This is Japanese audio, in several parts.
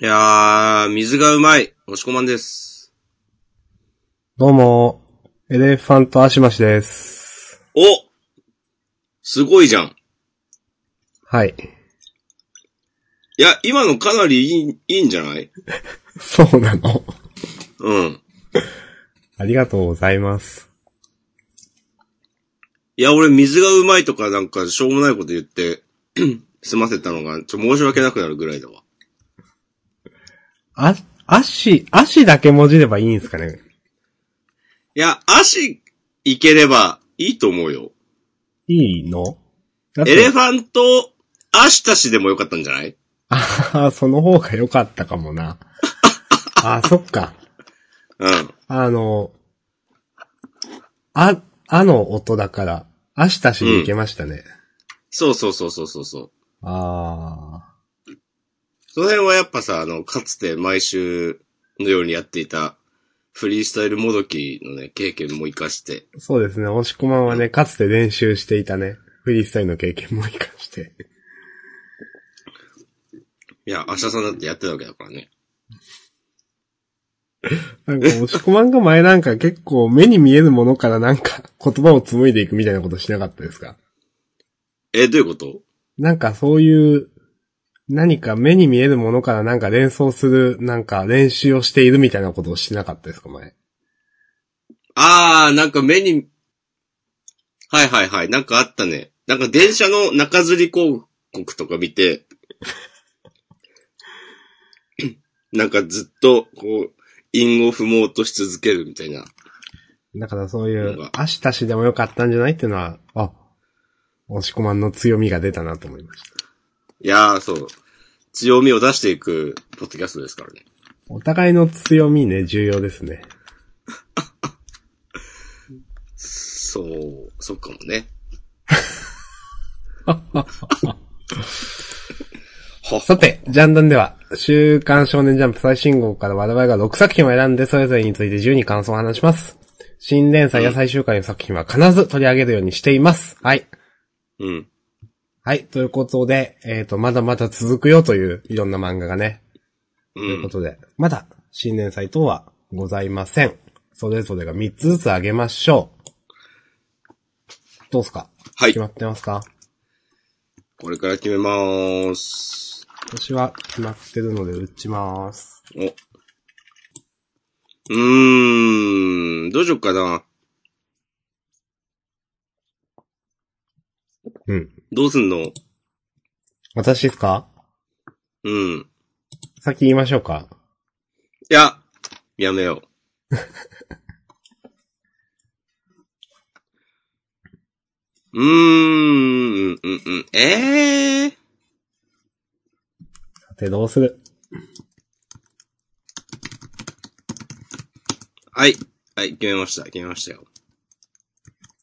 いやー、水がうまい。押し込まんです。どうも、エレファントアシマシです。おすごいじゃん。はい。いや、今のかなりいい、いいんじゃない？そうなの？うん。ありがとうございます。いや、俺水がうまいとかなんかしょうもないこと言って、済ませたのが、ちょ、申し訳なくなるぐらいだわ。あ、足、足だけ文字ればいいんすかね？いや、足、いければいいと思うよ。いいの？エレファント、足たしでもよかったんじゃない？ああ、その方が良かったかもな。あ、そっか。うん。あの、あ、あの音だから、足たしにいけましたね。そうそうそうそうそうそう。ああ。その辺はやっぱさ、あの、かつて毎週のようにやっていた、フリースタイルもどきのね、経験も活かして、そうですね。押し込まんはね、かつて練習していたね、フリースタイルの経験も活かして。いや、明日さんだってやってたわけだからね。なんか、押し込まんが前なんか結構目に見えるものからなんか言葉を紡いでいくみたいなことしなかったですか？え、どういうこと？なんかそういう、何か目に見えるものからなんか連想する、なんか練習をしているみたいなことをしなかったですか前？あー、なんか目に、はいはいはい、なんかあったね。なんか電車の中吊り広告とか見て、なんかずっと、こう、韻を踏もうとし続けるみたいな。だからそういうか、足足しでもよかったんじゃないっていうのは、あ、押し込まんの強みが出たなと思いました。いやー、そう。強みを出していく、ポッドキャストですからね。お互いの強みね、重要ですね。そう、そっかもね。は さて、ジャンダンでは、週刊少年ジャンプ最新号から我々が6作品を選んで、それぞれについて自由に感想を話します。新連載や最終回の作品は必ず取り上げるようにしています。はい。うん。はい。ということで、えっ、と、まだまだ続くよといういろんな漫画がね。う。というんことで、まだ新連載等はございません。それぞれが3つずつあげましょう。どうすか？はい決。まってますか？これから決めまーす。私は決まってるので打ちます。お。うーん、どうしよっかな。うん。どうすんの？私ですか？うん。先言いましょうかいや、やめよう。うーん、うん、うん、ええー？さて、どうする？はい。はい、決めました。決めましたよ。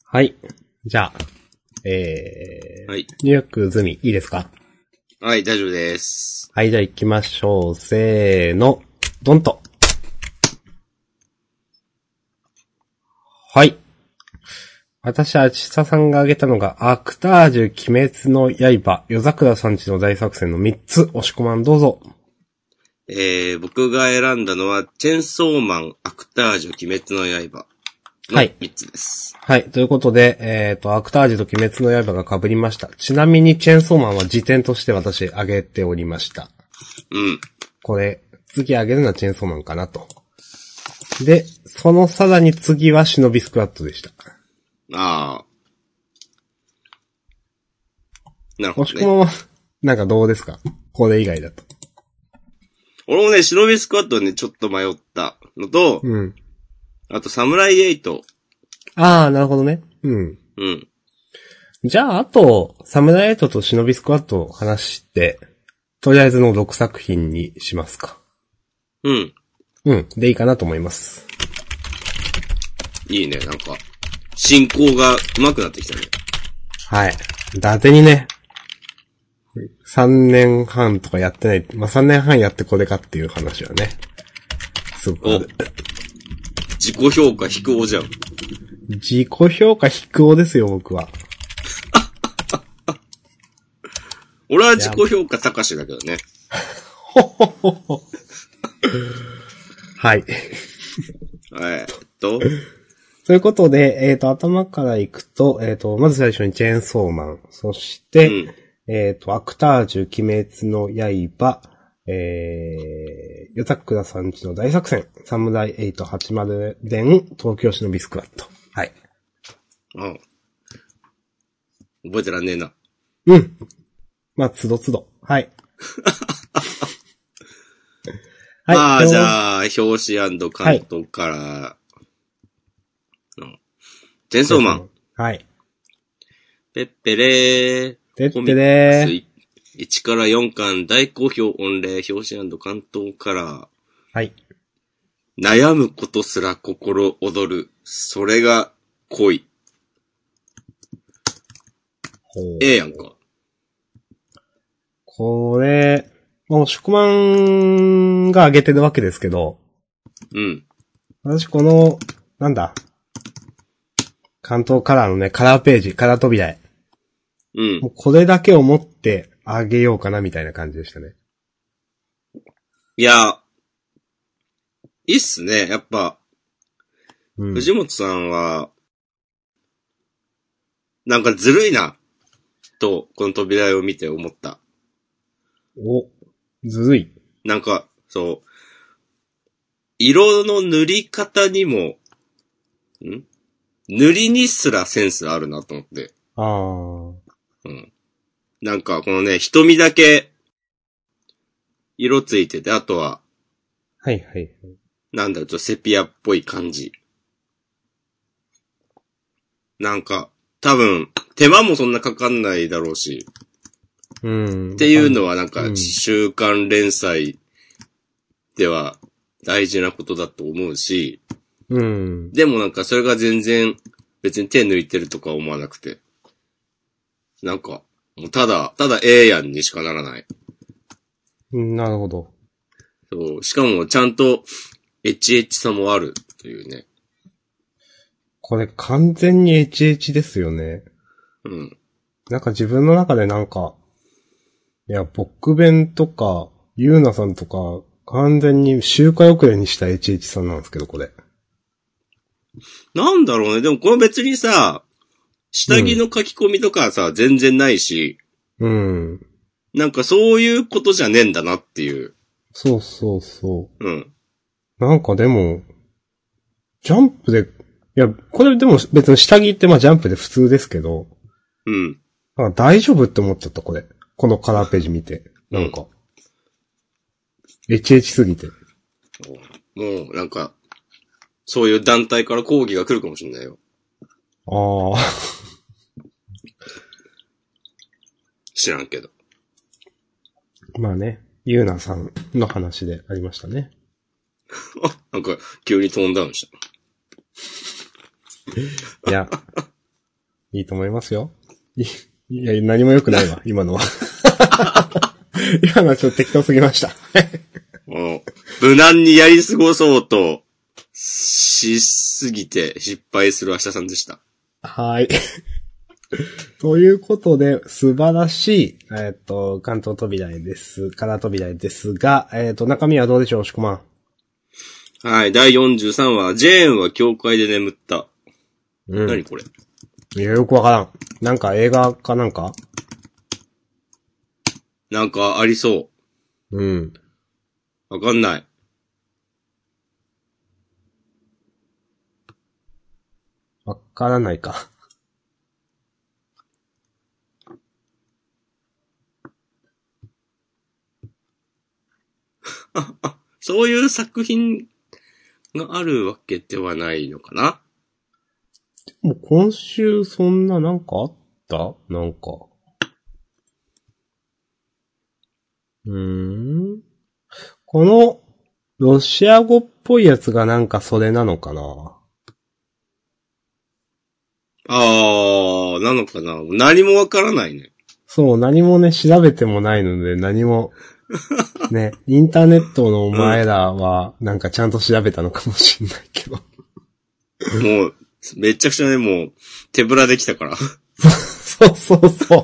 はい。じゃあ、えー、はい。入力済み、いいですか？はい、大丈夫です。はい、じゃあ行きましょう。せーの、ドンと。はい。私、あちささんが挙げたのが、アクタージュ、鬼滅の刃、夜桜さんちの大作戦の3つ、押し込まんどうぞ。えー、僕が選んだのは、チェンソーマン、アクタージュ、鬼滅の刃。のはい3つです。はい。ということで、えっ、と、アクタージュと鬼滅の刃が被りました。ちなみに、チェーンソーマンは辞典として私、挙げておりました。うん。これ、次挙げるのはチェーンソーマンかなと。で、そのさらに次は忍びスクワットでした。ああ。なるほどね。押し込まんは、なんかどうですか？これ以外だと。俺もね、忍びスクワットね、ちょっと迷ったのと、うん。あと、サムライエイト。あー、なるほどね。うん。うん。じゃあ、あと、サムライエイトと忍びスクワットを話して、とりあえずの6作品にしますか。うん。うん。でいいかなと思います。いいね、なんか、進行が上手くなってきたね。はい。伊達にね、3年半とかやってない。まあ、3年半やってこれかっていう話はね。すごくある。自己評価低おじゃん。自己評価低おですよ、僕は。俺は自己評価高しだけどね。はい。えっと、ということで、えっ、と、頭からいくと、えっ、と、まず最初にチェーンソーマン、そして、うん。えっ、と、アクタージュ、鬼滅の刃、えー、ヨタクラさんちの大作戦、サムライ880伝、東京市のビスクワット。はい。あ覚えてらんねえな。うん。まあ、つどつど。はい。まあ、今日じゃあ、表紙関東から、うん。チェーンソーマン。。はい。ペッペレー。てってれー。コミックス1から4巻大好評御礼表紙関東から、はい。悩むことすら心躍る。それが恋。ええやんか。これ、もう、宿満が上げてるわけですけど、うん。私この、なんだ、関東カラーのね、カラーページ、カラー扉へ。うんも。うこれだけを持ってあげようかなみたいな感じでしたね。いや、いいっすね。やっぱ、うん。藤本さんは、なんかずるいな、と、この扉絵を見て思った。お、ずるい。なんか、そう、色の塗り方にも、ん？塗りにすらセンスあるなと思って。ああ。うん。なんか、このね、瞳だけ、色ついてて、あとは、はいはい。なんだろう、ちょっとセピアっぽい感じ。なんか、多分、手間もそんなかかんないだろうし、うん。っていうのはなんか、うん週刊連載では大事なことだと思うし、うん。でもなんかそれが全然別に手抜いてるとか思わなくて。なんか、もうただ、ただええやんにしかならない。うん。なるほど。そう。しかもちゃんと、エッチエッチさもあるというね。これ完全に HH ですよね。うん。なんか自分の中でなんか、いや、ボックベンとか、ユーナさんとか、完全に周回遅れにした HH さんなんですけど、これ。なんだろうね。でもこれ別にさ、下着の書き込みとかさ、全然ないし、うん。なんかそういうことじゃねえんだなっていう。そうそうそうん。う。なんかでも、ジャンプで、いや、これでも別に下着ってまあジャンプで普通ですけど、うん。なんか大丈夫って思っちゃった、これ。このカラーページ見て。なんか。HH すぎて。もう、なんか、そういう団体から抗議が来るかもしれないよ。ああ。知らんけど。まあね、ユーナさんの話でありましたね。あ、なんか、急にトーンダウンした。いや、いいと思いますよ。いいや、何も良くないわ、今のは。今のはちょっと適当すぎました。もう、無難にやり過ごそうと、しすぎて失敗する明日さんでした。はい。ということで、素晴らしい、えっ、と、関東扉絵です。カラー扉絵ですが、えっ、と、中身はどうでしょう、しこまん。はい、第43話、ジェーンは教会で眠った。うん。何これ？いや、よくわからん。なんか映画かなんか？なんかありそうん。う。わかんない。わからないか。そういう作品があるわけではないのかな？もう今週そんななんかあった？なんか。うーん。この、ロシア語っぽいやつがなんかそれなのかな？あー、なのかな？何もわからないね。そう、何もね、調べてもないので、何も、ね、インターネットのお前らは、なんかちゃんと調べたのかもしんないけど。もう、めちゃくちゃね、もう、手ぶらできたから。そうそうそう。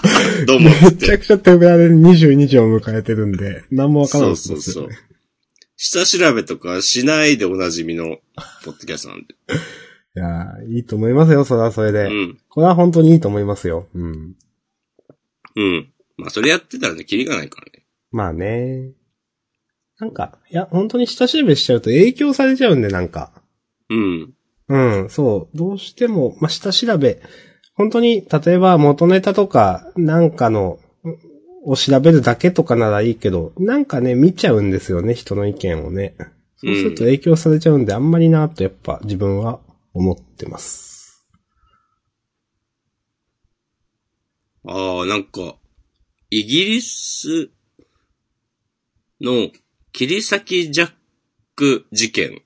どうも。めちゃくちゃ手ぶらで22時を迎えてるんで、何もわからなそいうですよねそうそう。下調べとかしないでおなじみのポッドキャストなんで。いやーいいと思いますよ、それはそれで。うん。これは本当にいいと思いますよ。うん。うん。まあ、それやってたらね、キリがないからね。まあね。なんか、いや、本当に下調べしちゃうと影響されちゃうんで、なんか。うん。うん、そう。どうしても、まあ、下調べ。本当に、例えば元ネタとか、なんかの、を調べるだけとかならいいけど、なんかね、見ちゃうんですよね、人の意見をね。そうすると影響されちゃうんで、あんまりなとやっぱ自分は思ってます。ああ、なんか、イギリスの切り裂きジャック事件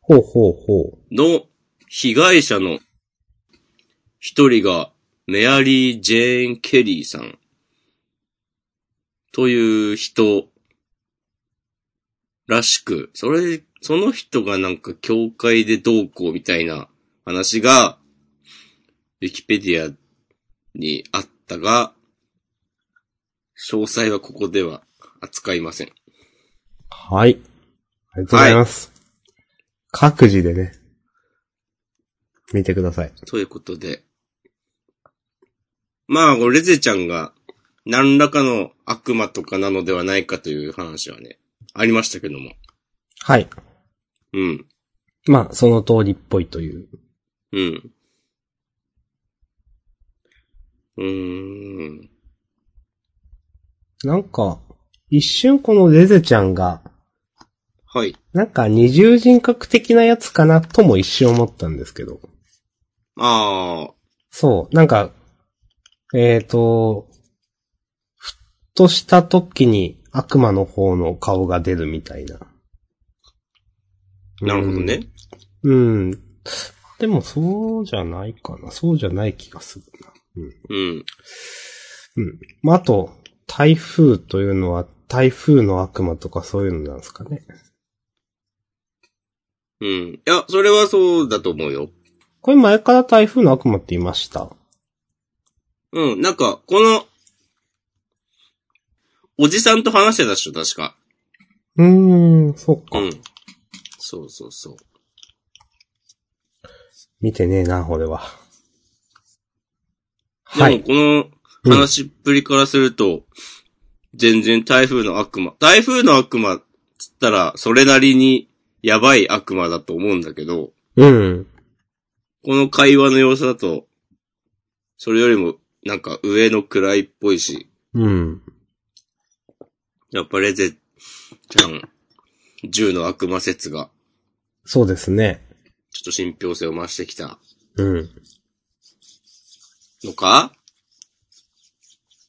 ほうほうほう。の被害者の一人がメアリー・ジェーン・ケリーさんという人らしく、それ、その人がなんか教会でどうこうみたいな話が、ウィキペディアにあったが、詳細はここでは扱いません。はい。ありがとうございます。各自でね、見てください。ということで。まあ、レゼちゃんが何らかの悪魔とかなのではないかという話はね、ありましたけども。はい。うん。まあ、その通りっぽいという。うん。うーん。なんか、一瞬このレゼちゃんが、はい。なんか二重人格的なやつかなとも一瞬思ったんですけど。ああ、そう、なんか、えっ、と、ふっとした時に悪魔の方の顔が出るみたいな。なるほどね。うん。うん。でもそうじゃないかな。そうじゃない気がするな。うん。うん。まあ、あと、台風というのは台風の悪魔とかそういうのなんですかね。うん。いや、それはそうだと思うよ。これ前から台風の悪魔って言いました？うん。なんか、この、おじさんと話してたっしょ、確か。うーん、そっか。うん。そうそうそう。見てねえな、俺は。でも、はい。この話っぷりからすると、全然台風の悪魔。台風の悪魔っつったら、それなりにやばい悪魔だと思うんだけど、うん。この会話の様子だと、それよりも、なんか上の位っぽいし、うん。やっぱレゼちゃん、銃の悪魔説が、そうですね。ちょっと信憑性を増してきたうん。のか？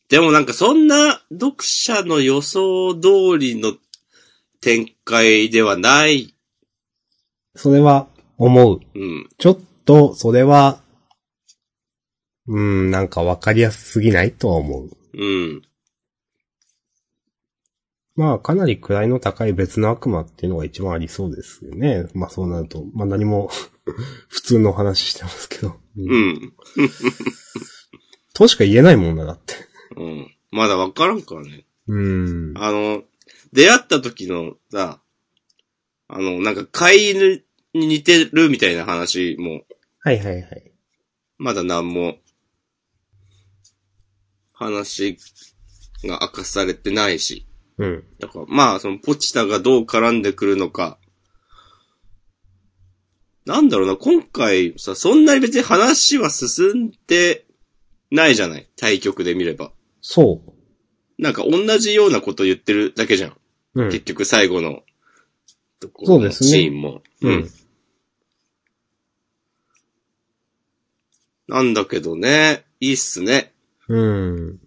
でもなんかそんな読者の予想通りの展開ではない。それは、思う。うん。ちょっと、それは、うん、なんかわかりやすすぎないとは思う。うん。まあ、かなり位の高い別の悪魔っていうのが一番ありそうですよね。まあそうなると、まあ何も 普通の話してますけど。ううん。ん。としか言えないもんな、だって。うん。まだわからんからね。うん。あの、出会った時のさ、あの、なんか飼い犬に似てるみたいな話も、はいはいはい。まだ何も、話が明かされてないし。うん。だから、まあ、その、ポチタがどう絡んでくるのか。なんだろうな、今回さ、そんなに別に話は進んでないじゃない対局で見れば。そなんか同じようなこと言ってるだけじゃん。う。うん。結局最後の、ところのそうですねシーンも。うん。なんだけどね、いいっすね。うん。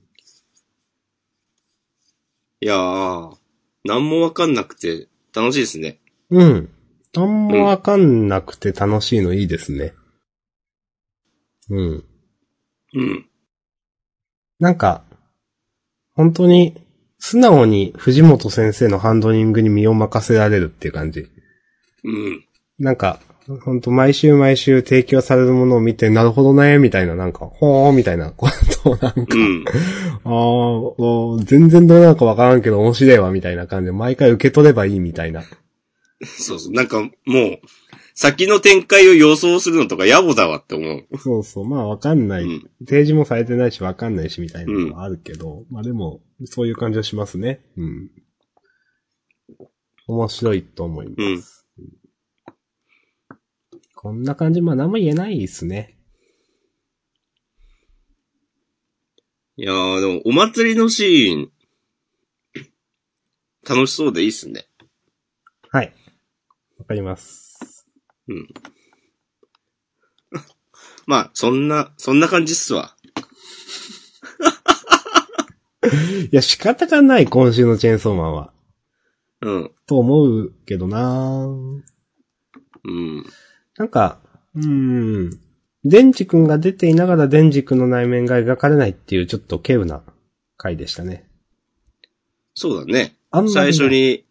いやー、なんもわかんなくて楽しいですね。うん。あんまわかんなくて楽しいのいいですね。うん。うん。なんか、本当に、素直に藤本先生のハンドリングに身を任せられるっていう感じ。うん。なんか、ほんと毎週毎週提供されるものを見て、なるほどね、みたいな、なんか、ほー、みたいなことをなんか、うん。あーおー全然どうなのかわからんけど面白いわ、みたいな感じで、毎回受け取ればいいみたいな。そうそう。なんかもう、先の展開を予想するのとか野暮だわって思う。そうそう、まあわかんない。うん。提示もされてないしわかんないし、みたいなのはあるけど、まあでも、そういう感じはしますね。うん。面白いと思います。うん。こんな感じ、まあ何も言えないですね。いやー、でも、お祭りのシーン、楽しそうでいいっすね。はい。わかります。うん。まあ、そんな、そんな感じっすわ。いや、仕方がない、今週のチェーンソーマンは。うん。と思うけどなうん。なんか、うーん。デンジ君が出ていながらデンジ君の内面が描かれないっていうちょっと稀有な回でしたね。そうだね。あんまり最初に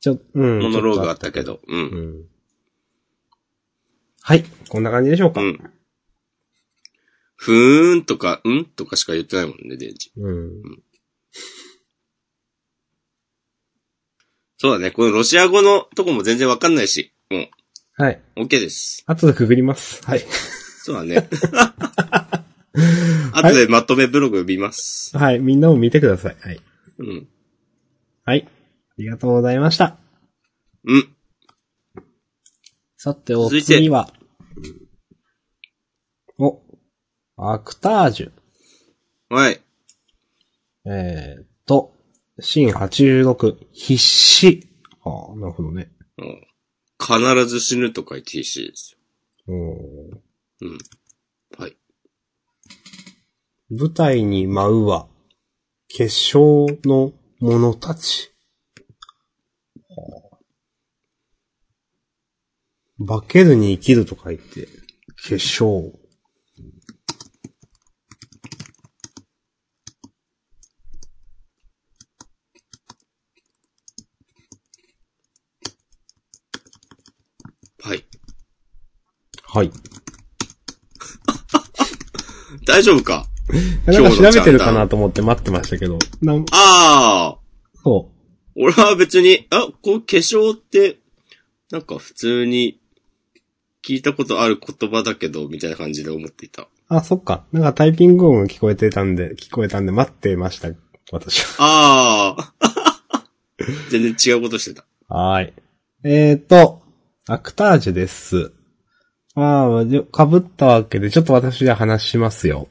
ちょ、うん。モノローグあったけど。う。とうんん。はい。こんな感じでしょうか。うん。ふーんとか、んとかしか言ってないもんね、デンジ。うん。そうだね。このロシア語のとこも全然わかんないし。もはい。う、OK です。後でくぐります。はい。そうだね。後でまとめブログ見ます。はい。みんなも見てください。はい。うん。はい。ありがとうございました。うん。さて、お次は。お。アクタージュ。はい。えーっと、シーン86、必死。はあ、なるほどね。うん必ず死ぬと書いて必死ですよ。うん。はい。舞台に舞うは、結晶の者たち。はあ化けるに生きると書いて、結晶。はい。はい。大丈夫か？なんか調べてるかなと思って待ってましたけど。なんああそ俺は別に、あ、こう化粧って、なんか普通に聞いたことある言葉だけど、みたいな感じで思っていた。う。あ、そっか。なんかタイピング音が聞こえてたんで、聞こえたんで待ってました。私は。ああ 全然違うことしてた。はーい。えーと、アクタージュです。ああ、被ったわけで、ちょっと私で話しますよ。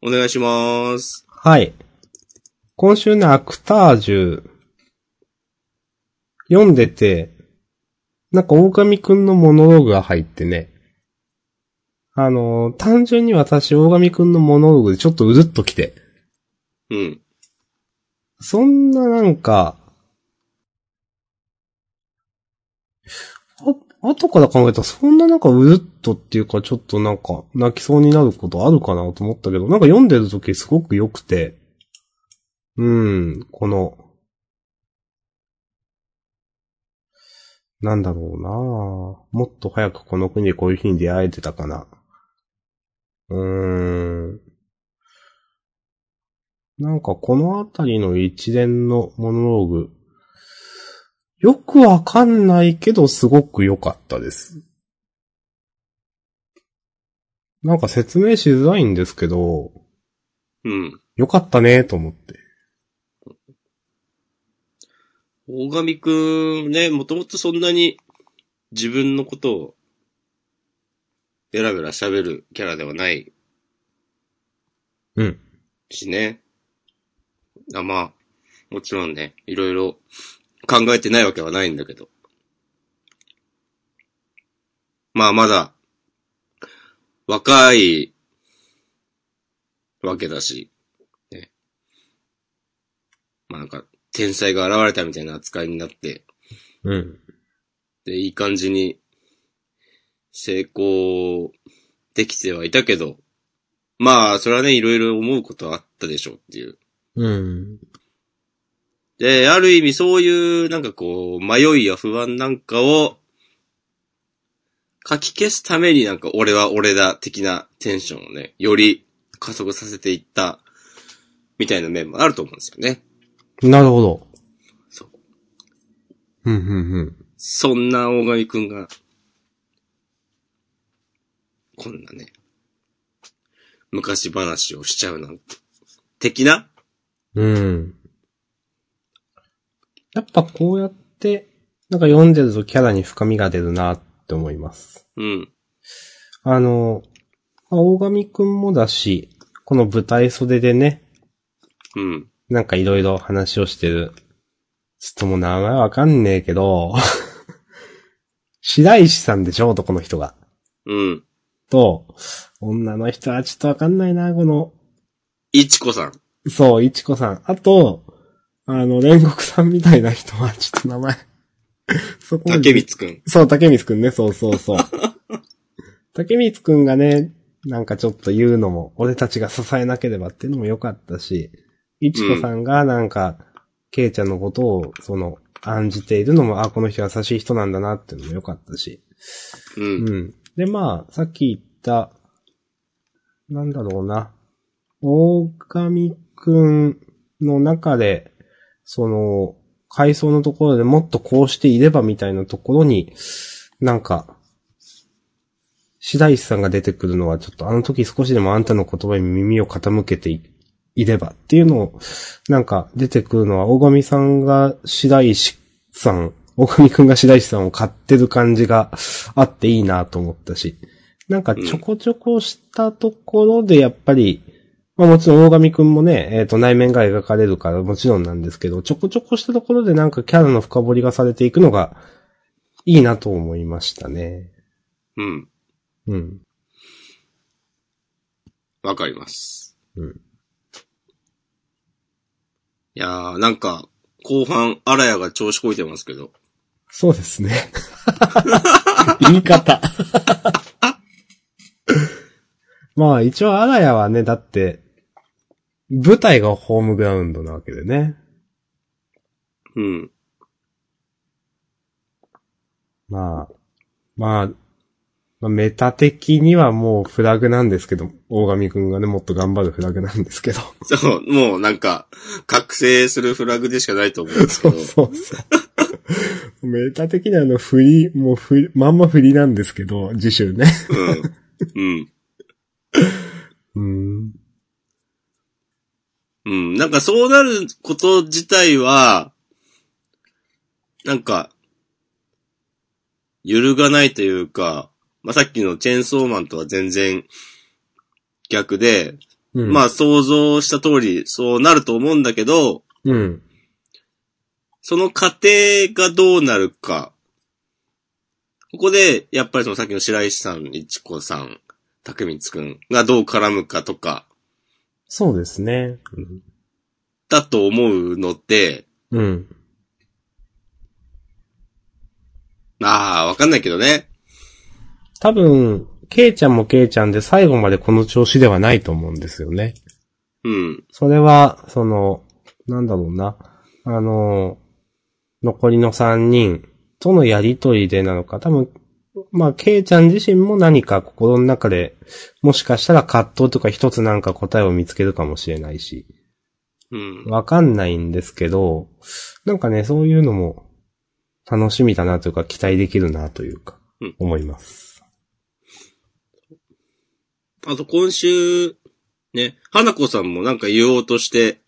お願いします。はい。今週ね、アクタージュ、読んでて、なんか狼くんのモノローグが入ってね。あの、単純に私、狼くんのモノローグでちょっとうずっときて。うん。そんななんか、あ、後から考えたらそんななんかうずっとっていうかちょっとなんか泣きそうになることあるかなと思ったけど、なんか読んでる時すごく良くて、うん、この、なんだろうなもっと早くこの国でこういう日に出会えてたかな。うーん。なんかこのあたりの一連のモノローグ、よくわかんないけどすごく良かったです。なんか説明しづらいんですけど、うん。良かったねと思って。大神くんね、もともとそんなに自分のことをベラベラ喋るキャラではないうん。しね。あまあ、もちろんね、いろいろ考えてないわけはないんだけど。まあまだ、若いわけだし、ね。まあなんか、天才が現れたみたいな扱いになって、うん。で、いい感じに成功できてはいたけど、まあ、それはね、いろいろ思うことはあったでしょうっていう。うん。で、ある意味そういう、なんかこう、迷いや不安なんかを、書き消すためになんか俺は俺だ的なテンションをね、より加速させていった、みたいな面もあると思うんですよね。なるほど。そう。うん、うん、うん。そんな大神くんが、こんなね、昔話をしちゃうなんて、的な？うん。やっぱこうやって、なんか読んでるとキャラに深みが出るなって思います。うん。あの、まあ大神くんもだし、この舞台袖でね、うん。なんかいろいろ話をしてる。ちょっともう名前わかんねえけど、白石さんでしょ男の人が。うん。と、女の人はちょっとわかんないな、この、いちこさん。そう、いちこさん。あと、あの、煉獄さんみたいな人は、ちょっと名前。そこ竹光くん。そう、竹光くんね、そうそうそう。竹光くんがね、なんかちょっと言うのも、俺たちが支えなければっていうのも良かったし、いちこさんがなんか、ケイちゃんのことを、その、案じているのも、あ、この人優しい人なんだなっていうのも良かったし。うん。うん。で、まあ、さっき言った、なんだろうな。大神くんの中で、その、階層のところでもっとこうしていればみたいなところに、なんか、白石さんが出てくるのはちょっとあの時少しでもあんたの言葉に耳を傾けていいればっていうのを、なんか出てくるのは大神さんが白石さん、大神くんが白石さんを買ってる感じがあっていいなと思ったし、なんかちょこちょこしたところでやっぱり、まあもちろん大神くんもね、えっ、と内面が描かれるからもちろんなんですけど、ちょこちょこしたところでなんかキャラの深掘りがされていくのがいいなと思いましたね。うん。うん。わかります。うん。いやー、なんか、後半、あらやが調子こいてますけど。そうですね。言い方。まあ一応アラヤはね、だって、舞台がホームグラウンドなわけでね。うん。まあ、まあ、まあ、メタ的にはもうフラグなんですけど、大神くんがね、もっと頑張るフラグなんですけど。そう、もうなんか、覚醒するフラグでしかないと思うんですけど。そうそうそう。メタ的にはあの、振り、もう振り、まんま振りなんですけど、次週ね。うん。うん。うん。うん。なんかそうなること自体は、なんか、揺るがないというか、まあ、さっきのチェーンソーマンとは全然逆で、うん、まあ想像した通りそうなると思うんだけど、うん。その過程がどうなるか。ここで、やっぱりそのさっきの白石さん、いちこさん、竹光くんがどう絡むかとか、そうですね。だと思うので、うん。ああ、わかんないけどね。多分、ケイちゃんもケイちゃんで最後までこの調子ではないと思うんですよね。うん。それは、その、なんだろうな。あの、残りの3人とのやりとりでなのか、多分、まあ、ケイちゃん自身も何か心の中で、もしかしたら葛藤とか一つなんか答えを見つけるかもしれないし、うん。わかんないんですけど、なんかね、そういうのも楽しみだなというか期待できるなというかうん、思います。あと今週、ね、花子さんもなんか言おうとして、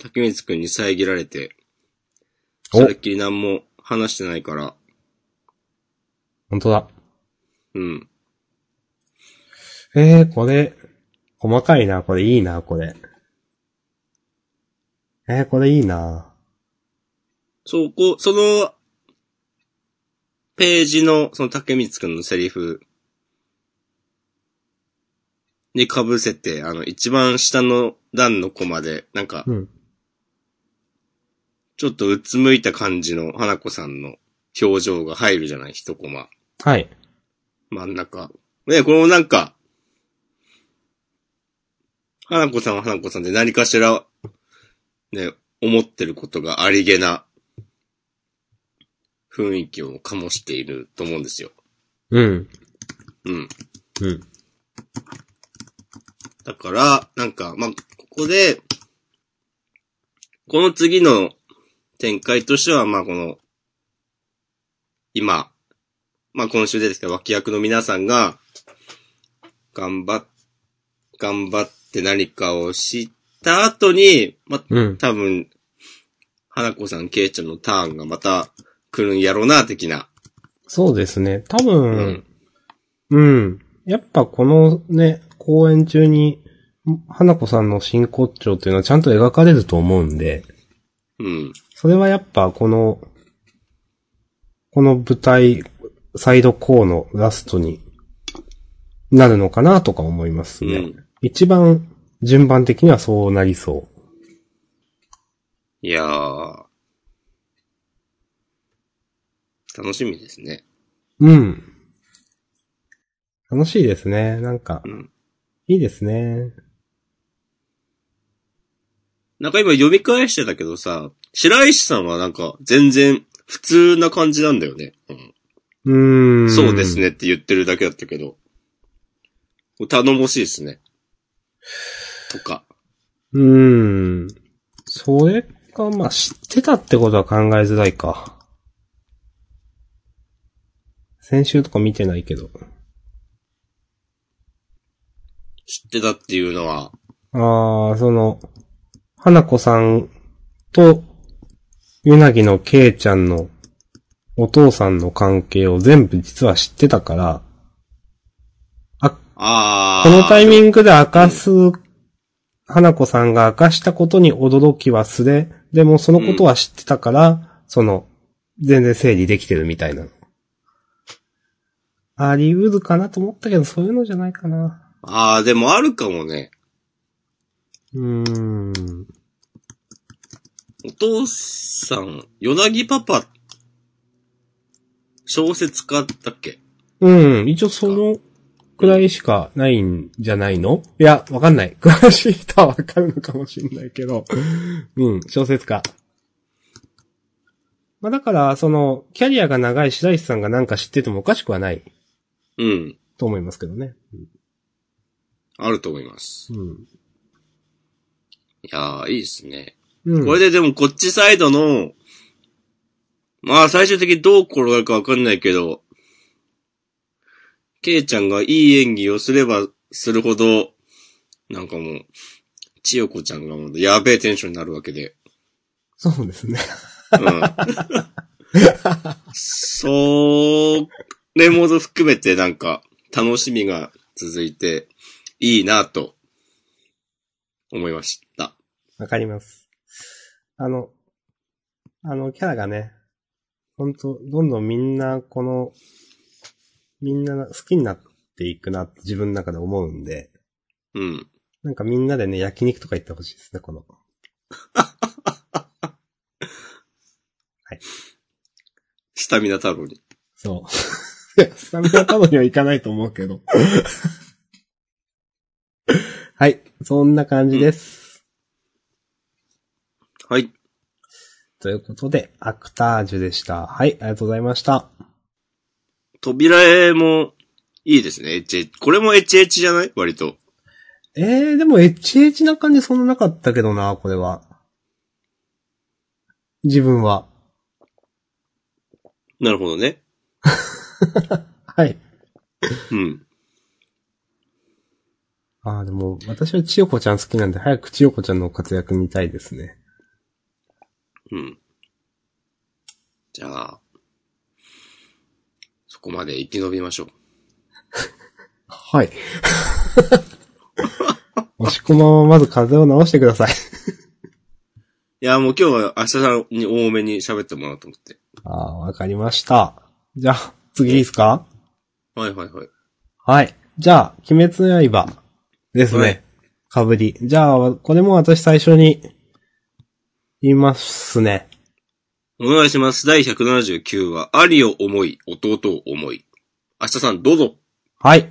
竹光くんに遮られて、おそれっきり何も話してないから、本当だ。うん。えー、これ、細かいな、これいいな、これ。えー、これいいな。そこ、その、ページの、その竹光くんのセリフに被せて、あの、一番下の段のコマで、なんか、うん。ちょっとうつむいた感じの花子さんの表情が入るじゃない、一コマ。はい。真ん中。ね、このなんか、花子さんは花子さんで何かしら、ね、思ってることがありげな雰囲気を醸していると思うんですよ。うん。うん。うん。だから、なんか、まあ、ここで、この次の展開としては、まあ、この、今、まあ、今週出てきた脇役の皆さんが、頑張っ、頑張って何かをした後に、まあ、うん。多分、花子さん、ケイちゃんのターンがまた来るんやろうな、的な。そうですね。多う分、。うん。やっぱこのね、公演中に、花子さんの真骨頂っていうのはちゃんと描かれると思うんで、うん。それはやっぱこの、この舞台、サイドコーのラストになるのかなとか思いますね。うん。一番順番的にはそうなりそいやー。楽しみですね。う。うん。楽しいですね。なんかう、ん。いいですね。なんか今読み返してたけどさ、白石さんはなんか全然普通な感じなんだよね。うん。うーん。そうです。ねって言ってるだけだったけど。頼もしいですね。とか。うーん。それか、まあ、知ってたってことは考えづらいか。先週とか見てないけど。知ってたっていうのは、ああ、その、花子さんと、ゆなぎのけいちゃんのお父さんの関係を全部実は知ってたから、あこのタインミングで明かす、花子さんが明かしたことに驚きはすれ、でもそのことは知ってたから、その、全然整理できてるみたいな。あり得るかなと思ったけど、そういうのじゃないかな。ああ、でもあるかもね。うーん。お父さん、ヨナギパパ、小説家だっけ？うん、一応そのくらいしかないんじゃないの？いや、わかんない。詳しい人はわかるのかもしんないけど。うん、小説家。まあだから、その、キャリアが長い白石さんがなんか知っててもおかしくはないうん。と思いますけどね。あると思います。うん。いやー、いいですね。うん。これででもこっちサイドの、まあ最終的にどう転がるかわかんないけど、ケイちゃんがいい演技をすればするほど、なんかもう、千代子ちゃんがもうやべえテンションになるわけで。そうですね。うん。それも含めてなんか楽しみが続いていいなと思いました。わかります。あの、あの、キャラがね、ほんと、どんどんみんな、この、みんな好きになっていくなって自分の中で思うんで、うん。なんかみんなでね、焼肉とか行ってほしいですね、この。スタミナ太郎に。そう。いや、スタミナタブ には行かないと思うけど。はい。そんな感じです。はい。ということで、アクタージュでした。はい、ありがとうございました。扉絵もいいですね。HH。これも HH じゃない？割と。えー、でも、エッチエチな感じそんななかったけどな、これは。自分は。なるほどね。はい。うん。ああ、でも、私は千代子ちゃん好きなんで、早く千代子ちゃんの活躍見たいですね。うん。じゃあ、そこまで生き延びましょう。はい。押し込まはまず風邪を治してください。いや、もう今日は明日さんに多めに喋ってもらおうと思って。ああ、わかりました。じゃあ、次いいですか？はいはいはい。はい。じゃあ、鬼滅の刃ですはいね。かぶり。じゃあ、これも私最初に言いますね。お願いします。第179話、兄を思い、弟を思い。明日さんどうぞ。はい。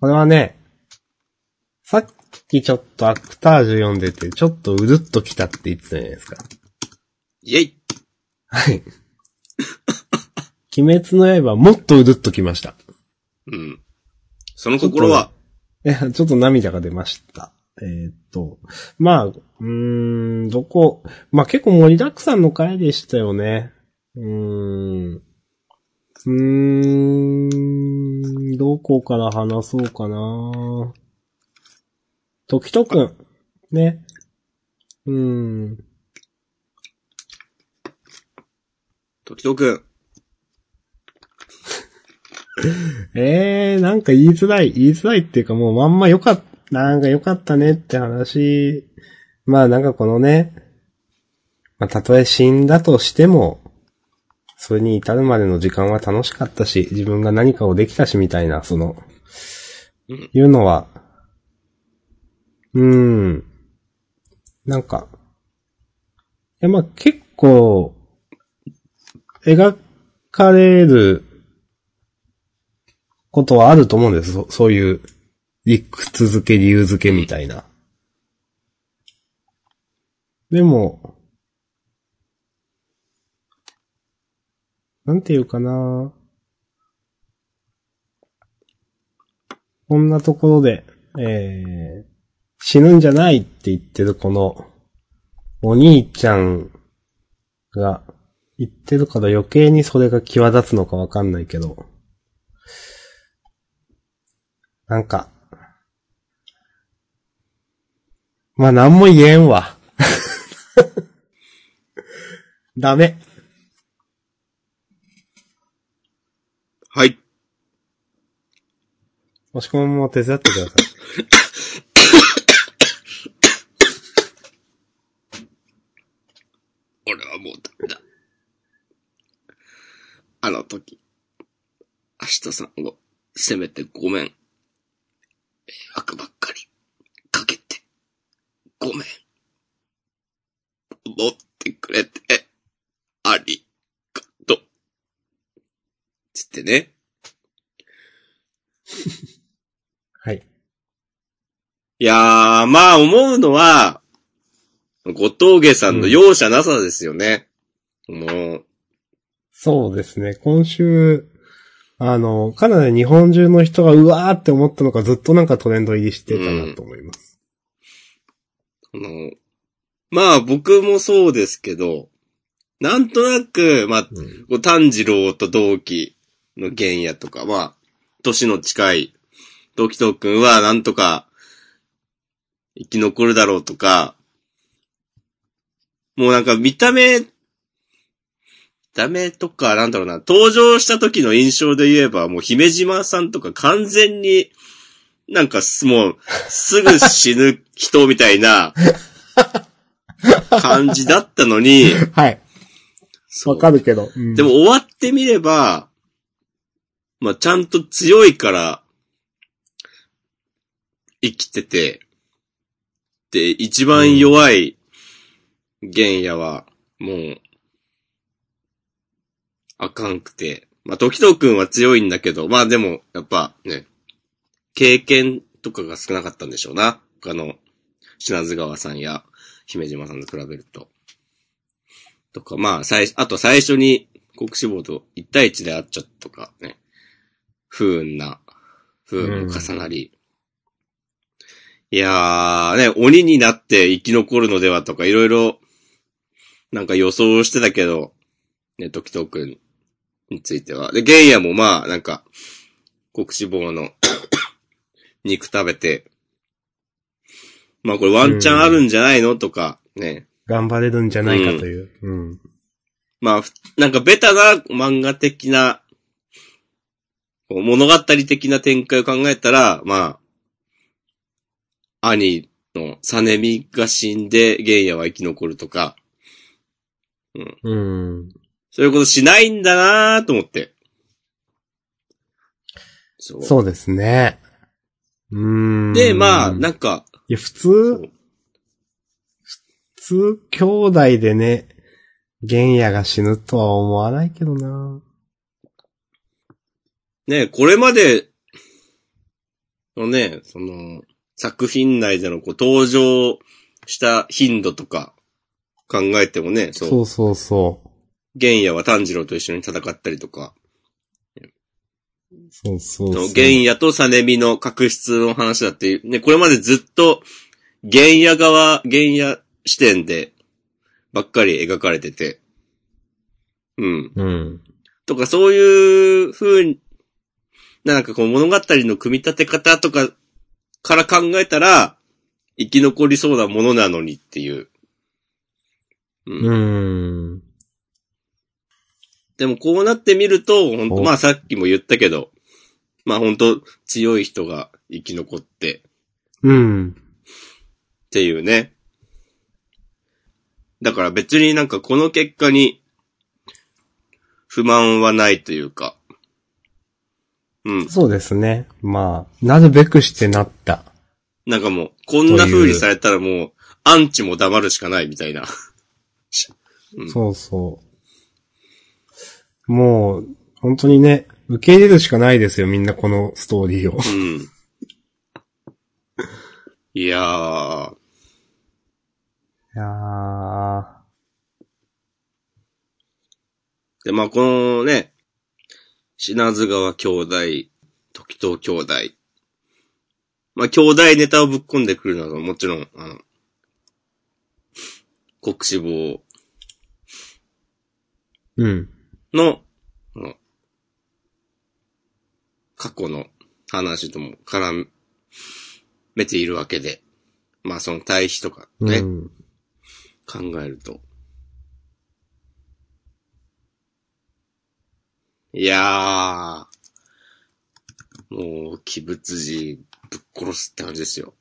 これはね、さっきちょっとアクタージュ読んでて、ちょっとうるっときたって言ってたじゃないですか。イェイはい。鬼滅の刃もっとうるっときました。うん。その心は、ちょっと涙が出ました。えーっと、まあ、うーん、どこ、まあ結構盛りだくさんの回でしたよね。うーん。うーん、どこから話そうかな時とくん。ね。うーん。時々くん。え えー、なんか言いづらい、言いづらいっていうかもうまんまよかった、なんかよかったねって話。まあなんかこのね、まあたとえ死んだとしても、それに至るまでの時間は楽しかったし、自分が何かをできたしみたいな、その、いうのは、うーん、なんか、いやまあ結構、描かれることはあると思うんです。そそういう、理屈付け、理由付けみたいな。でも、なんていうかなこんなところで、えー、死ぬんじゃないって言ってるこの、お兄ちゃんが言ってるから余計にそれが際立つのかわかんないけど、なんか、まあ、なんも言えんわ。ダメ。はい。もし込みも手伝ってください。俺はもうダメだ。あの時、明日さんを責めてごめん。迷惑ばっかりかけて、ごめん。持ってくれて、ありがとう。つってね。はい。いやー、まあ思うのは、後藤家さんの容赦なさですよね。もう、そうですね。今週、あの、かなり日本中の人がうわーって思ったのかずっとなんかトレンド入りしてたなと思います。あの、まあ僕もそうですけど、なんとなく、まあ、うん。炭治郎と同期の玄也とかは、年の近い、時藤くんはなんとか生き残るだろうとか、もうなんか見た目、見た目とか、なんだろうな、登場した時の印象で言えば、もう姫島さんとか完全に、なんかすもう、すぐ死ぬ人みたいな、感じだったのに、はい。わかるけど。うんでも、終わってみれば、まあ、ちゃんと強いから、生きてて、で、一番弱い玄也は、もう、あかんくて。まあ、時藤くんは強いんだけど、まあでも、やっぱね、経験とかが少なかったんでしょうな。他の、品津川さんや姫島さんと比べると。とか、まあ、最、あと最初に国志望と1対1で会っちゃったとかね。不運な、不運も重なり。いやー、ね、鬼になって生き残るのではとか、いろいろ、なんか予想してたけど、ね、時藤くんについては。で、玄也もまあ、なんか、国志望の 肉食べて、まあこれワンチャンあるんじゃないのとか、ね。頑張れるんじゃないかという。うん。まあ、ふなんかベタな漫画的な、物語的な展開を考えたら、まあ、兄のサネミが死んで玄也は生き残るとか、うん。そういうことしないんだなーと思って。そう。そうですね。うーん。で、まあ、いなんか、や、普そ通、う普通、兄弟でね、玄也が死ぬとは思わないけどな。ね、これまでのね、その、作品内でのこう登場した頻度とか考えてもね、そう、そうそうそ玄也は炭治郎と一緒に戦ったりとか、そうそうそう。原野とサネミの確執の話だっていう、ね、これまでずっと原野側、原野視点でばっかり描かれてて。うん。うん。とかそういう風に、なんかこう物語の組み立て方とかから考えたら、生き残りそうなものなのにっていう。うんうん。でもこうなってみると、本当おまあさっきも言ったけど、まあ本当強い人が生き残ってうん。っていうね。だから別になんかこの結果に不満はないというか。うん。そうですね。まあ、なるべくしてなった。なんかもう、こんな風にされたらもう、アンチも黙るしかないみたいな。うんそうそう。もう、本当にね、受け入れるしかないですよ、みんなこのストーリーを。うん。いやー、いやー。で、まあ、このね、品津川兄弟、時藤兄弟。まあ、兄弟ネタをぶっ込んでくるのはもちろん、あの、国志望うん。の、過去の話とも絡めているわけで、まあ、その対比とかね、うん。考えると。いやー、もう、鬼物寺ぶっ殺すって感じですよ。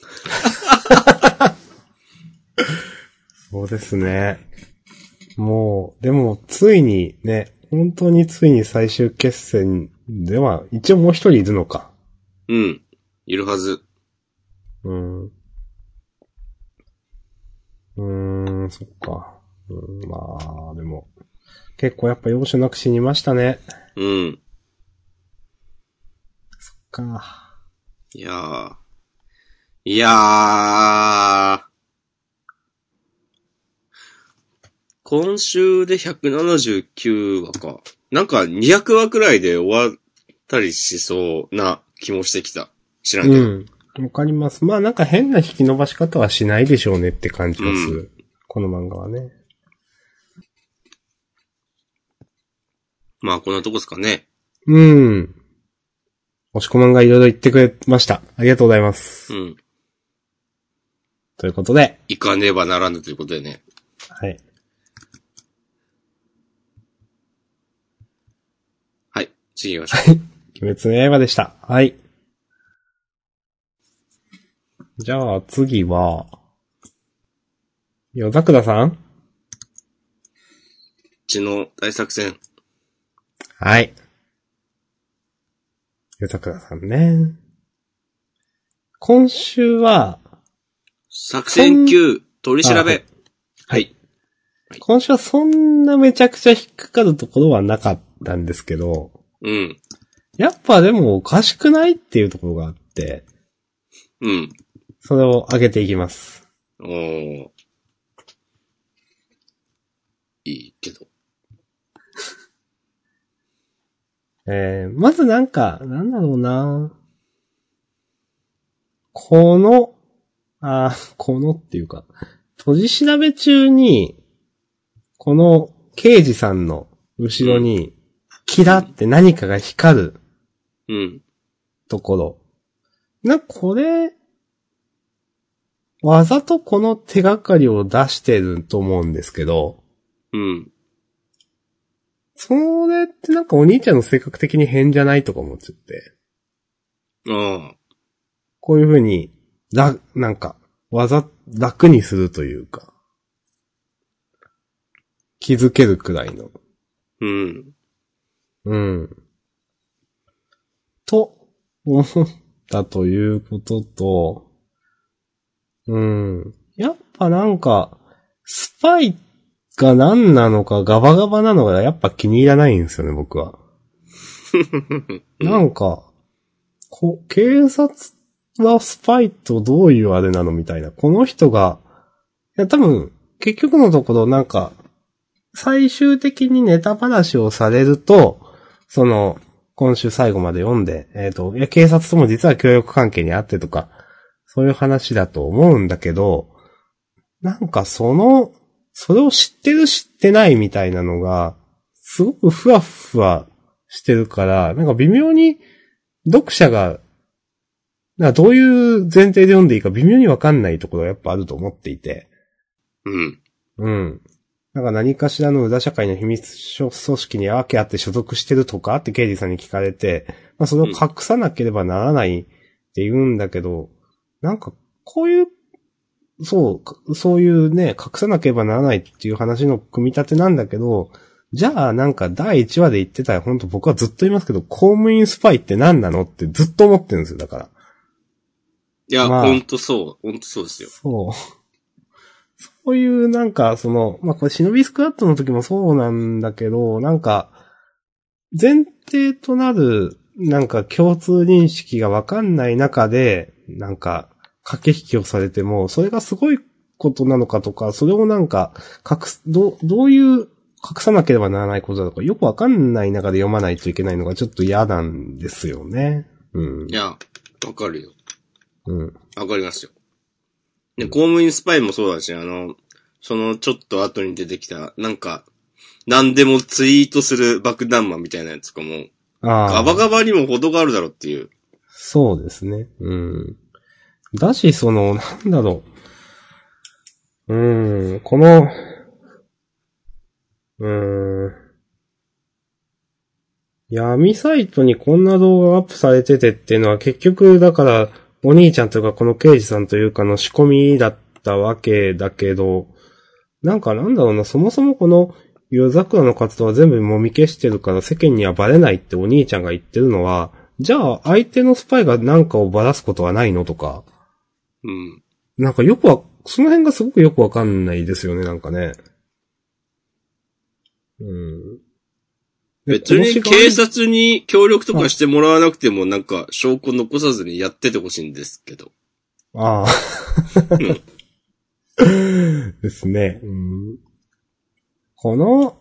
そうですね。もう、でも、ついにね、本当についに最終決戦では、一応もう一人いるのか。うん。いるはず。うん。うーん、そっか。うん、まあ、でも、結構やっぱ容赦なく死にましたね。うん。か。いやー。いやー。今週で179話か。なんか200話くらいで終わったりしそうな気もしてきた。知らんけど。うん。わかります。まあなんか変な引き伸ばし方はしないでしょうねって感じがする。この漫画はね。まあこんなとこですかね。うん。押し込まんがいろいろ言ってくれました。ありがとうございます。うん。ということで、行かねばならぬということでね。はい。はい。次行きましょう。鬼滅の刃でした。はい。じゃあ次は、夜桜さん？血の大作戦。はい。夜桜さんね。今週は、作戦級、取り調あはいべ。はい。今週はそんなめちゃくちゃ引っかかるところはなかったんですけど、うん。やっぱでもおかしくないっていうところがあって、うん。それを上げていきます。おー。いいけど。えー、まずなんか、なんだろうなこの、あーこのっていうか、閉じ調べ中に、この刑事さんの後ろに、キラって何かが光るうん。ところ。な、これ、わざとこの手がかりを出してると思うんですけど、うん。それってなんかお兄ちゃんの性格的に変じゃないとか思っちゃって。ああ。こういう風に、ら、なんか、わざ、楽にするというか、気づけるくらいの。うん。うん。と、思ったということと、うん。やっぱなんか、スパイが何なのかガバガバなのがやっぱ気に入らないんですよね、僕は。なんか、こ、警察はスパイとどういうあれなのみたいな。この人が、いや多分、結局のところなんか、最終的にネタ話をされると、その、今週最後まで読んで、えっ、と、いや、警察とも実は協力関係にあってとか、そういう話だと思うんだけど、なんかその、それを知ってる知ってないみたいなのが、すごくふわふわしてるから、なんか微妙に読者が、なんかどういう前提で読んでいいか微妙にわかんないところがやっぱあると思っていて。うん。うん。なんか何かしらの裏社会の秘密組織にわけあって所属してるとかって刑事さんに聞かれて、まあそれを隠さなければならないって言うんだけど、なんかこういう、そうか、そういうね、隠さなければならないっていう話の組み立てなんだけど、じゃあなんか第1話で言ってたら本当僕はずっと言いますけど、公務員スパイって何なのってずっと思ってるんですよ、だから。いや、まあほんとそう。ほんとそうですよ。そう。そういうなんか、その、まあ、これ忍びスクワットの時もそうなんだけど、なんか、前提となる、なんか共通認識がわかんない中で、なんか、駆け引きをされても、それがすごいことなのかとか、それをなんか、隠す、どう、どういう、隠さなければならないことだとか、よくわかんない中で読まないといけないのがちょっと嫌なんですよね。うんい。や、わかるよ。うん。わかりますよ。で、公務員スパイもそうだし、あの、そのちょっと後に出てきた、なんか、何でもツイートする爆弾魔みたいなやつとかも。ガバガバにも程があるだろうっていう。そうですね。うん。だし、その、なんだろう。うん、この、うん。闇サイトにこんな動画がアップされててっていうのは結局、だから、お兄ちゃんというかこの刑事さんというかの仕込みだったわけだけど、なんかなんだろうな、そもそもこの、夜桜の活動は全部もみ消してるから世間にはバレないってお兄ちゃんが言ってるのは、じゃあ相手のスパイが何かをばらすことはないのとか、うん。なんかよくは、その辺がすごくよくわかんないですよね、なんかね。うん。で別に警察に協力とかしてもらわなくてもなんか証拠残さずにやっててほしいんですけど。ああ。ですね。うんこの、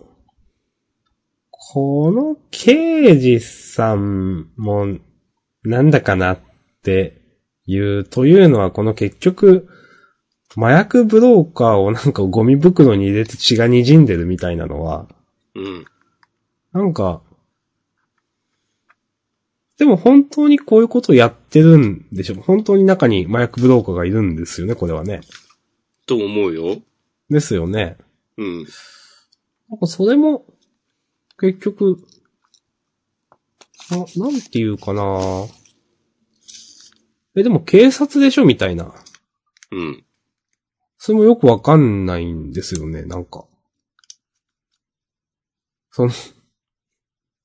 この刑事さんも、なんだかなっていう、というのはこの結局、麻薬ブローカーをなんかゴミ袋に入れて血が滲んでるみたいなのは、うん。なんか、でも本当にこういうことをやってるんでしょ？本当に中に麻薬ブローカーがいるんですよね、これはね。と思うよ。ですよね。うん。なんかそれも、結局、あ、なんていうかなえ、でも警察でしょ？みたいな。うん。それもよくわかんないんですよね、なんか。その、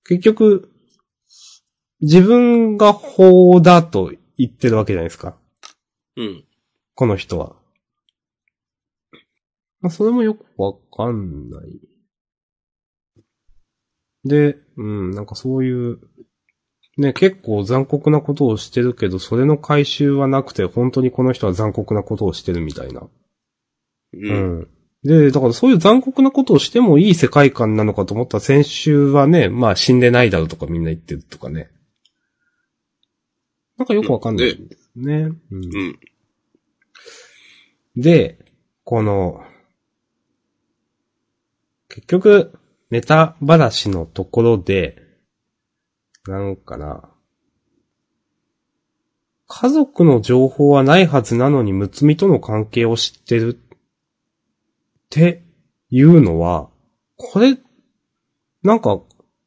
結局、自分が法だと言ってるわけじゃないですか。うん。この人は。まあ、それもよくわかんない。で、うん、なんかそういう、ね、結構残酷なことをしてるけど、それの回収はなくて、本当にこの人は残酷なことをしてるみたいな。う。うんん。で、だからそういう残酷なことをしてもいい世界観なのかと思ったら、先週はね、まあ死んでないだろうとかみんな言ってるとかね。なんかよくわかんないんですね。うんうん。で、この、結局、ネタばらしのところで、なんかな、家族の情報はないはずなのに、むつみとの関係を知ってるっていうのは、これ、なんか、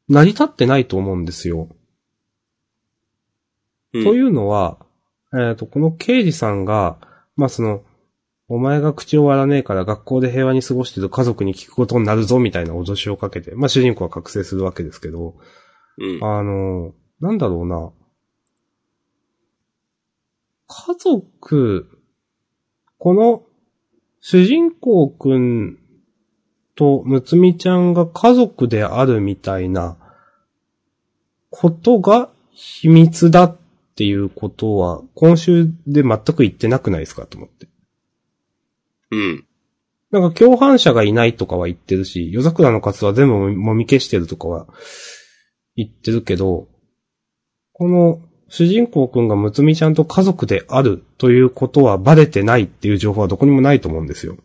成り立ってないと思うんですよ。うん。というのは、えっ、と、この刑事さんが、まあ、その、お前が口を割らねえから学校で平和に過ごしてる家族に聞くことになるぞみたいな脅しをかけて、まあ、主人公は覚醒するわけですけど、うん。あの、なんだろうな。家族、この、主人公くんとむつみちゃんが家族であるみたいなことが秘密だっていうことは、今週で全く言ってなくないですかと思って。うん。なんか共犯者がいないとかは言ってるし、夜桜の活動は全部もみ消してるとかは言ってるけど、この主人公くんがむつみちゃんと家族であるということはバレてないっていう情報はどこにもないと思うんですよ。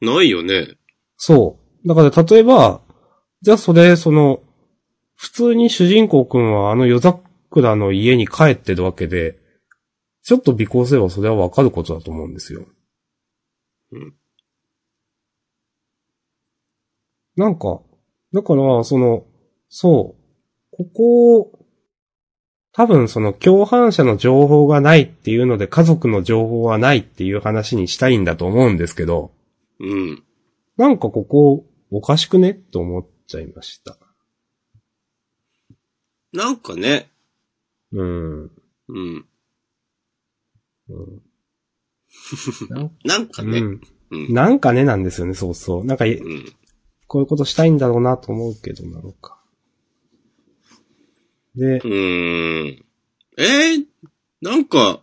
ないよね。そう。だから例えば、じゃあそれ、その、普通に主人公くんはあの夜桜の家に帰ってるわけで、ちょっと尾行すればそれはわかることだと思うんですよ。うん。なんか、だから、その、そう、ここを、多分その共犯者の情報がないっていうので家族の情報はないっていう話にしたいんだと思うんですけど、うん。なんかここおかしくね？と思っちゃいました。なんかね。うん。うん。うん なんかね。うんうん。なんかねなんですよね、そうそう。なんか。こういうことしたいんだろうなと思うけどなのか。でう、ーん。えー、なんか、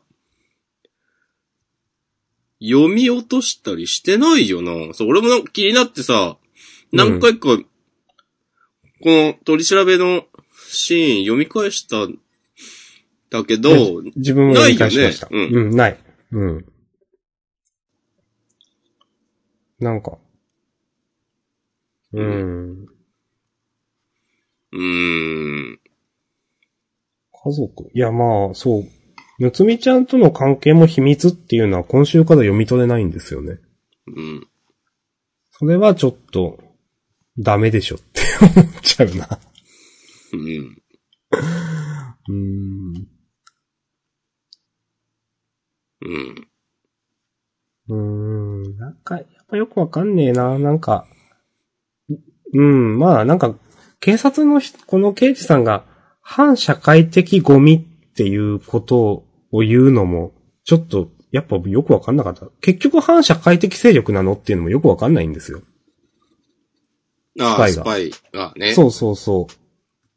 読み落としたりしてないよな。そう、俺も気になってさ、何回か、この取り調べのシーン読み返したんだけど、自分も読み返しました。ないよねうん、ない。うん。なんか。うん。うーん。家族？いや、まあ、そう。むつみちゃんとの関係も秘密っていうのは今週から読み取れないんですよね。うん。それはちょっと、ダメでしょって思っちゃうな。うん。うーん。うん。うーん。なんか、やっぱよくわかんねえな。なんか、うん、まあ、なんか、警察の人、この刑事さんが、反社会的ゴミっていうことを言うのも、ちょっと、やっぱよくわかんなかった。結局反社会的勢力なのっていうのもよくわかんないんですよ。ああ、スパスパイがね。そうそうそ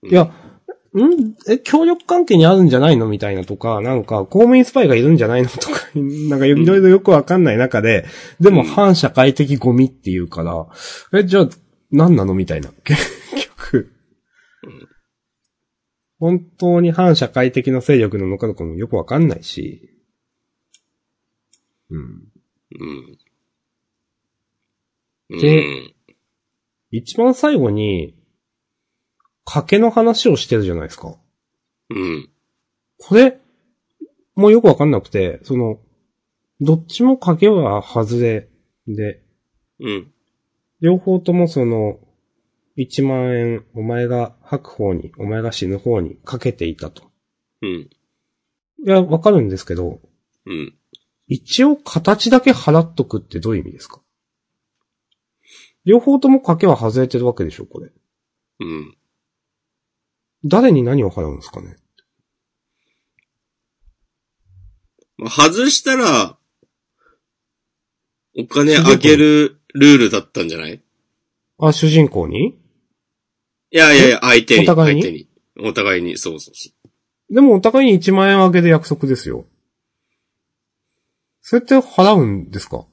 う。うんいや、ん？え、協力関係にあるんじゃないのみたいなとか、なんか、公務員スパイがいるんじゃないのとか、なんかいろいろよくわかんない中で、でもうん反社会的ゴミっていうから、え、じゃあ、何なのみたいな。結局うん。本当に反社会的な勢力なのかとかもよくわかんないし。うん。うん。でうん一番最後に、賭けの話をしてるじゃないですか。うん。これ、もうよくわかんなくて、その、どっちも賭けは外れで、うん。両方ともその、1万円、お前が吐く方に、お前が死ぬ方にかけていたと。うん。いや、わかるんですけど、うん。一応形だけ払っとくってどういう意味ですか？両方とも賭けは外れてるわけでしょ、これ。うん。誰に何を払うんですかね？まあ、外したら、お金あげるルールだったんじゃない？あ、主人公に？いやいやいや、相手に。お互いに？相手に。お互いに、そうそうそでもお互いに1万円あげる約束ですよ。それって払うんですか？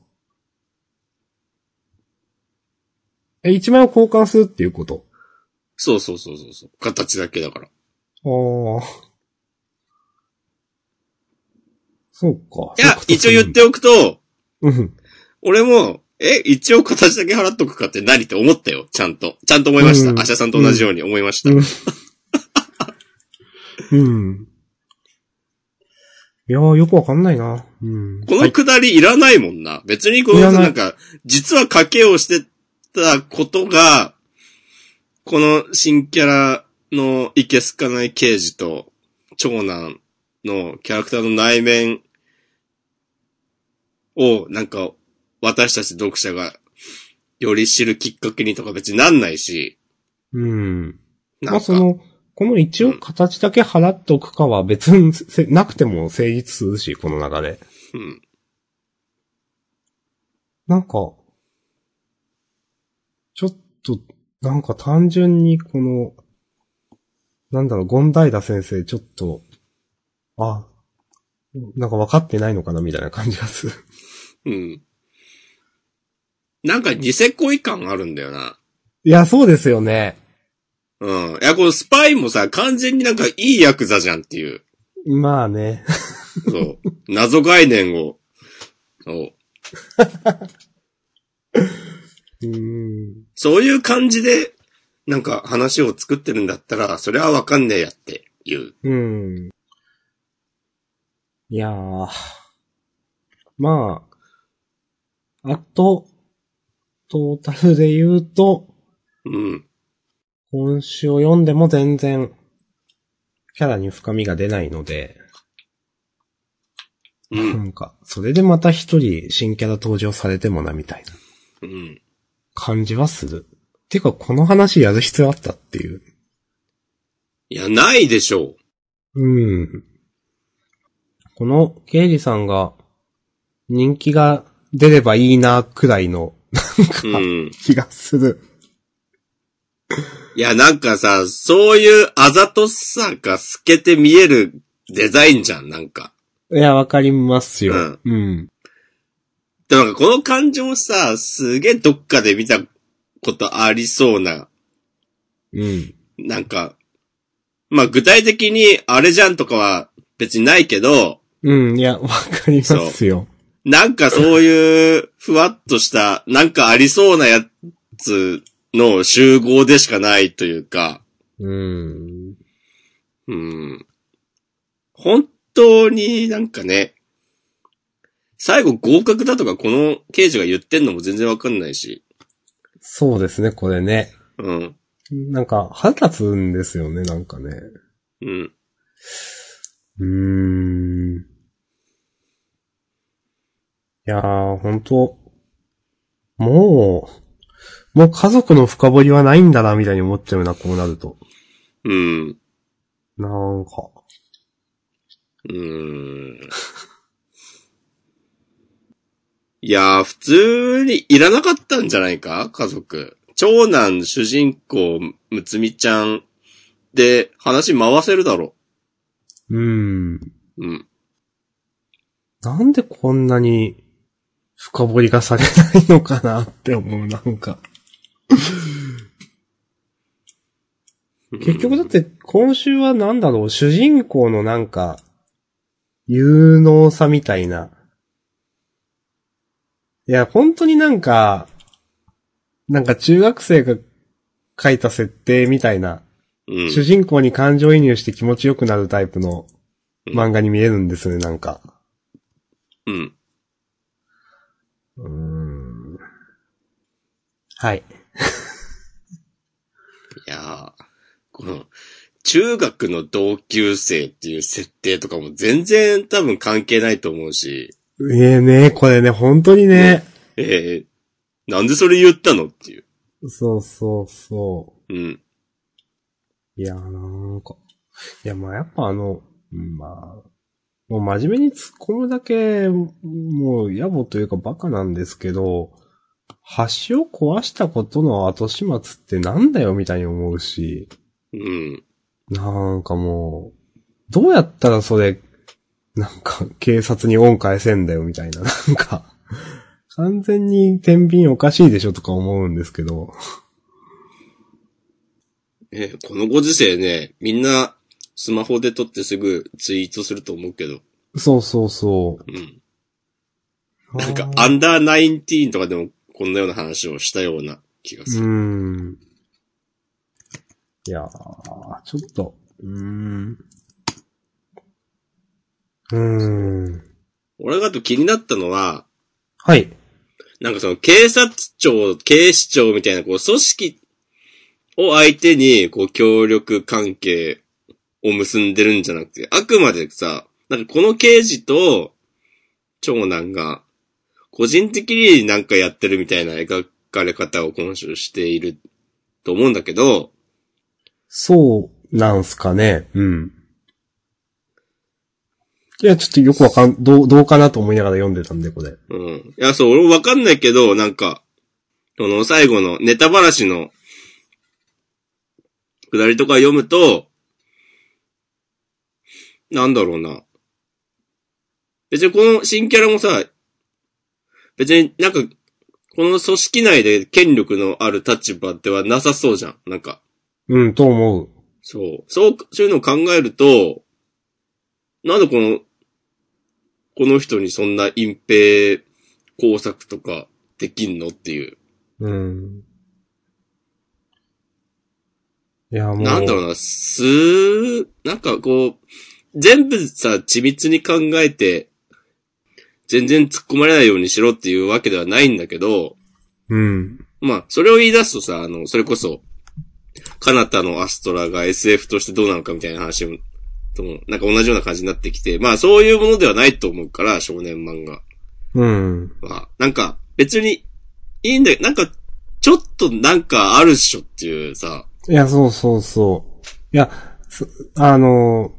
え、1万円を交換するっていうこと？う。そうそうそうそうそう。形だけだから。ああ。そうか。いや、一応言っ。ておくと、うん。俺も、え、一応形だけ払っとくかって何って思ったよ。ちゃんと。ちゃんと思いました。うんアシャさんと同じように思いました。うんうん。いやー、よくわかんないな。うん。このくだりいらないもんな。別にこの、ないなんか、実は賭けをしてたことが、この新キャラのいけすかない刑事と長男のキャラクターの内面を、なんか、私たち読者がより知るきっかけにとか別になんないし、うん。まなんか、あその、この一応形だけ払っておくかは別にせなくても成立するし、この流れ。うん。なんか、ちょっと、なんか単純にこの、なんだろう、ゴンダイダ先生、ちょっと、あ、なんか分かってないのかなみたいな感じがする。うん。なんかニセ恋感あるんだよな。いや、そうですよね。うん。いや、このスパイもさ、完全になんかいいヤクザじゃんっていう。まあね。そう。謎概念を。そう。うーん。そういう感じで、なんか話を作ってるんだったら、それはわかんねえやっていう。うん。いやー。まあ、あと、トータルで言うと、うん。今週を読んでも全然、キャラに深みが出ないので、う。なんんか、それでまた一人新キャラ登場されてもな、みたいなうん。感じはする。てか、この話やる必要あったっていう。いや、ないでしょうん。この、刑事さんが、人気が出ればいいな、くらいの、う。うん。気がする。いや、なんかさ、そういうあざとさが透けて見えるデザインじゃん、なんか。いや、わかりますよ。うんうん。でもなんかこの感情さ、すげえどっかで見たことありそうな、うん。なんか、まあ具体的にあれじゃんとかは別にないけど、うん、いや、わかりますよ。なんかそういうふわっとした、なんかありそうなやつの集合でしかないというか、うん。うん。本当になんかね、最後合格だとかこの刑事が言ってんのも全然わかんないし、そうですね、これね。うん。なんか、腹立つんですよね、なんかね。うん。うーん。いやー、ほんと、もう、もう家族の深掘りはないんだな、みたいに思っちゃうな、こうなると。うん。なんか。うーん。いやー、普通にいらなかったんじゃないか？家族。長男、主人公、むつみちゃんで話回せるだろうーん。う。うん。なんでこんなに深掘りがされないのかなって思う、なんか。結局だって今週はなんだろう、主人公のなんか、有能さみたいな。いや、本当になんか、なんか中学生が書いた設定みたいな、うん。主人公に感情移入して気持ちよくなるタイプの漫画に見えるんですよね、なんか。うん。うーん。はい。いやー、この、中学の同級生っていう設定とかも全然多分関係ないと思うし、ええね、これね、本当にね。えー、なんでそれ言ったのっていう。そうそうそうん。う。いやーなんか。いや、まあやっぱあの、うんまあ、もう真面目に突っ込むだけ、もう野暮というかバカなんですけど、橋を壊したことの後始末ってなんだよみたいに思うし、うん。なんかもう、どうやったらそれ、なんか警察に恩返せんだよみたいな、なんか、完全に天秤おかしいでしょとか思うんですけど、えーこのご時世ね、みんなスマホで撮ってすぐツイートすると思うけど、そうそうそうん。う。なんか、あアンダーナインティーンとかでもこんなような話をしたような気がすうる。ん。いやー、ちょっと、うーん。うーん。俺があと気になったのは、はい。なんかその警察庁、警視庁みたいなこう組織を相手にこう協力関係を結んでるんじゃなくて、あくまでさ、なんかこの刑事と長男が個人的になんかやってるみたいな描かれ方を今週していると思うんだけど、そうなんすかね。うん。いや、ちょっとよくわかん、どう、どうかなと思いながら読んでたんで、これ。うん。いや、そう、俺もわかんないけど、なんか、その最後のネタばらしの、くだりとか読むと、なんだろうな。別にこの新キャラもさ、別になんか、この組織内で権力のある立場ではなさそうじゃん。なんか、うん、と思う。そう。そう、そういうのを考えると、なんでこの、この人にそんな隠蔽工作とかできんのっていう。うん。いや、もう。なんだろうな、すなんかこう、全部さ、緻密に考えて、全然突っ込まれないようにしろっていうわけではないんだけど、うん。まあ、それを言い出すとさ、あの、それこそ、カナタのアストラが SF としてどうなのかみたいな話も、とも、なんか同じような感じになってきて、まあそういうものではないと思うから、少年漫画うん。は。なんか、別に、いいんだよ。なんか、ちょっとなんかあるっしょっていうさ、いや、そうそうそう。いや、すあの、ほ、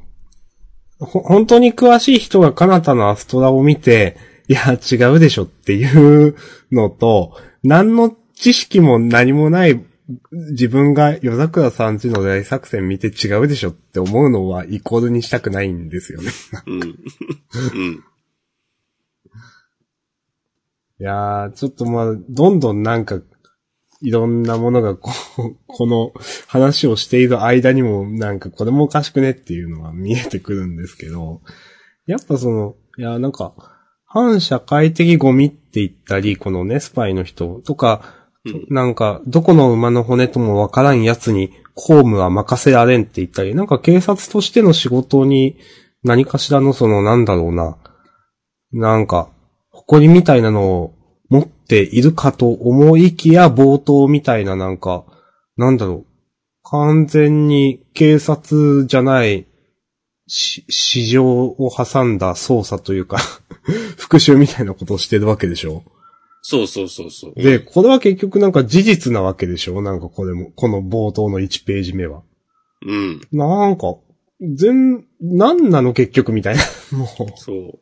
本当に詳しい人がカナタのアストラを見て、いや、違うでしょっていうのと、何の知識も何もない自分が夜桜さんちの大作戦見て違うでしょって思うのはイコールにしたくないんですよね。うん。うん。いやー、ちょっとまあ、どんどんなんか、いろんなものがこう、この話をしている間にもなんかこれもおかしくねっていうのは見えてくるんですけど、やっぱその、いやなんか、反社会的ゴミって言ったり、このね、スパイの人とか、うん。なんか、どこの馬の骨ともわからん奴に公務は任せられんって言ったり、なんか警察としての仕事に何かしらのそのなんだろうな、なんか、誇りみたいなのを持っているかと思いきや冒頭みたいななんか、なんだろう、完全に警察じゃない、し、市場を挟んだ捜査というか、復讐みたいなことをしてるわけでしょそうそうそうそう。で、これは結局なんか事実なわけでしょなんかこれも、この冒頭の1ページ目は。うん。なんか、全、なんなの結局みたいな。もそう。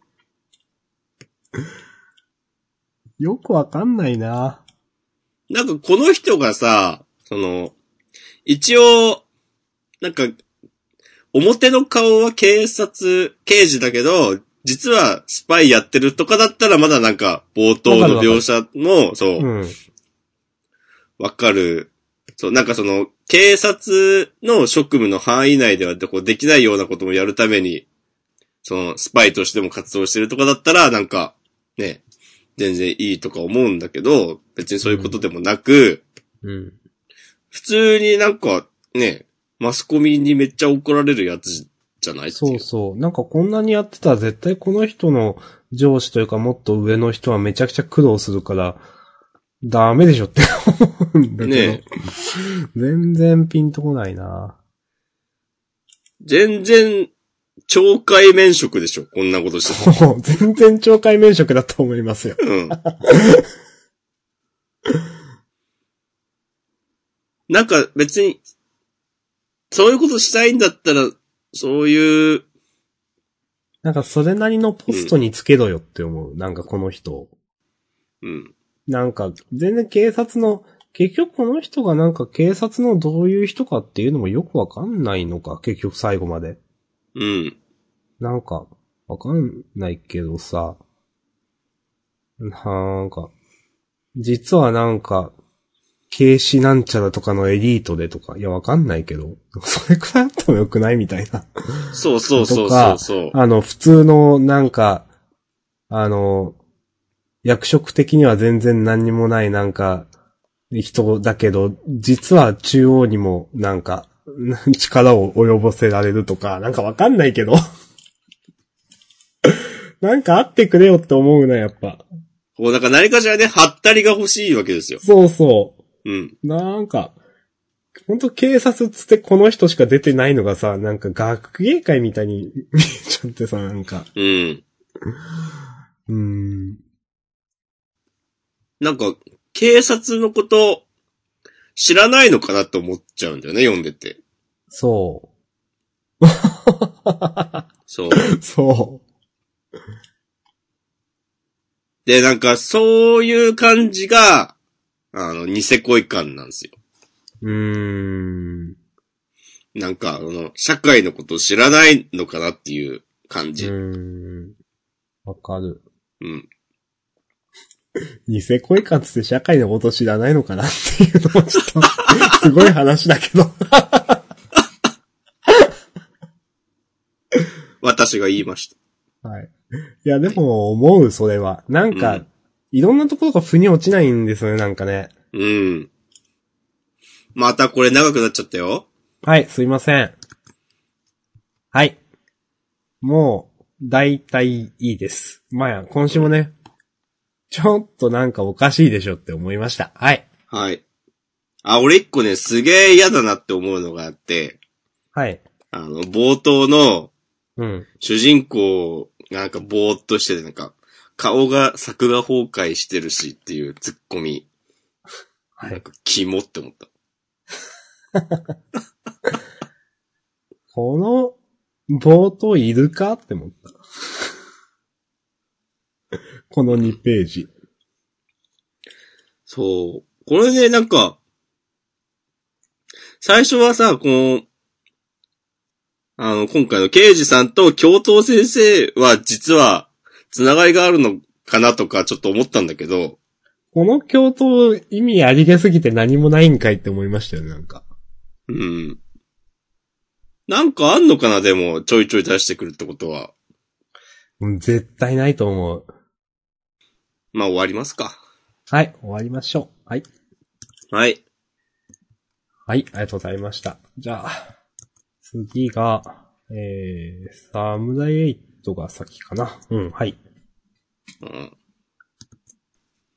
う、よくわかんないな。なんかこの人がさ、その、一応、なんか、表の顔は警察、刑事だけど、実はスパイやってるとかだったらまだなんか冒頭の描写も、そうう、ん。わかる。そう、なんかその、警察の職務の範囲内ではこうできないようなこともやるために、その、スパイとしても活動してるとかだったら、なんか、ね、全然いいとか思うんだけど、別にそういうことでもなく、うん。普通になんか、ね、マスコミにめっちゃ怒られるやつじゃない？そうそう。なんかこんなにやってたら絶対この人の上司というかもっと上の人はめちゃくちゃ苦労するから、ダメでしょって思うんだけど。ね 全然ピンとこないな。全然、懲戒免職でしょ、こんなことしてた。も う全然懲戒免職だと思いますよ。うん。なんか別に、そういうことしたいんだったら、そういう、なんかそれなりのポストにつけろよって思う。なんかこの人。うん。なんか全然警察の、結局この人がなんか警察のどういう人かっていうのもよくわかんないのか、結局最後まで。うん。なんか、わかんないけどさ、なんか、実はなんか、警視なんちゃらとかのエリートでとか、いやわかんないけど、それくらいあってもよくないみたいな。そうそうそうそうそう。あの、普通のなんか、あの、役職的には全然何にもないなんか、人だけど、実は中央にもなんか、力を及ぼせられるとか、なんかわかんないけど。なんかあってくれよって思うな、やっぱ。こう、だから何かしらね、はったりが欲しいわけですよ。そうそうん。う。なんか、本当警察つってこの人しか出てないのがさ、なんか学芸会みたいに 見えちゃってさ、なんか。うん。うーん。なんか、警察のこと、知らないのかなって思っちゃうんだよね、読んでて。そそう。う。そで、なんか、そういう感じが、あの、ニセ恋感なんですよ。う。うーん。なんか、あの、社会のことを知らないのかなっていう感うじ。ーん。わかる。うん。ニセ恋活って社会のこと知らないのかなっていうのもちょっと、すごい話だけど。私が言いました。はい。いや、でも思う、それは。なんか、うんいろんなところが腑に落ちないんですよね、なんかね。うん。またこれ長くなっちゃったよ。はい、すいません。はい。もう、だいたいいいです。まあや、今週もね、ちょっとなんかおかしいでしょって思いました。はい。はい。あ、俺一個ね、すげえ嫌だなって思うのがあって、はい。あの、冒頭のうん。主人公がなんかぼーっとしてて、なんか、顔が桜崩壊してるしっていうツッコミ。はい。なんか、キモって思った。この、冒頭いるかって思った。この2ページ。そう。これね、なんか、最初はさ、この、あの、今回の刑事さんと教頭先生は実は、つながりがあるのかなとかちょっと思ったんだけど、この教頭意味ありげすぎて何もないんかいって思いましたよね、なんか。うん。なんかあんのかな、でも、ちょいちょい出してくるってことは。うん絶対ないと思う。まあ終わりますか。はい、終わりましょう。はい。はい。はい、ありがとうございました。じゃあ、次が、えー、サムライエイトが先かな。うん、はい。うん。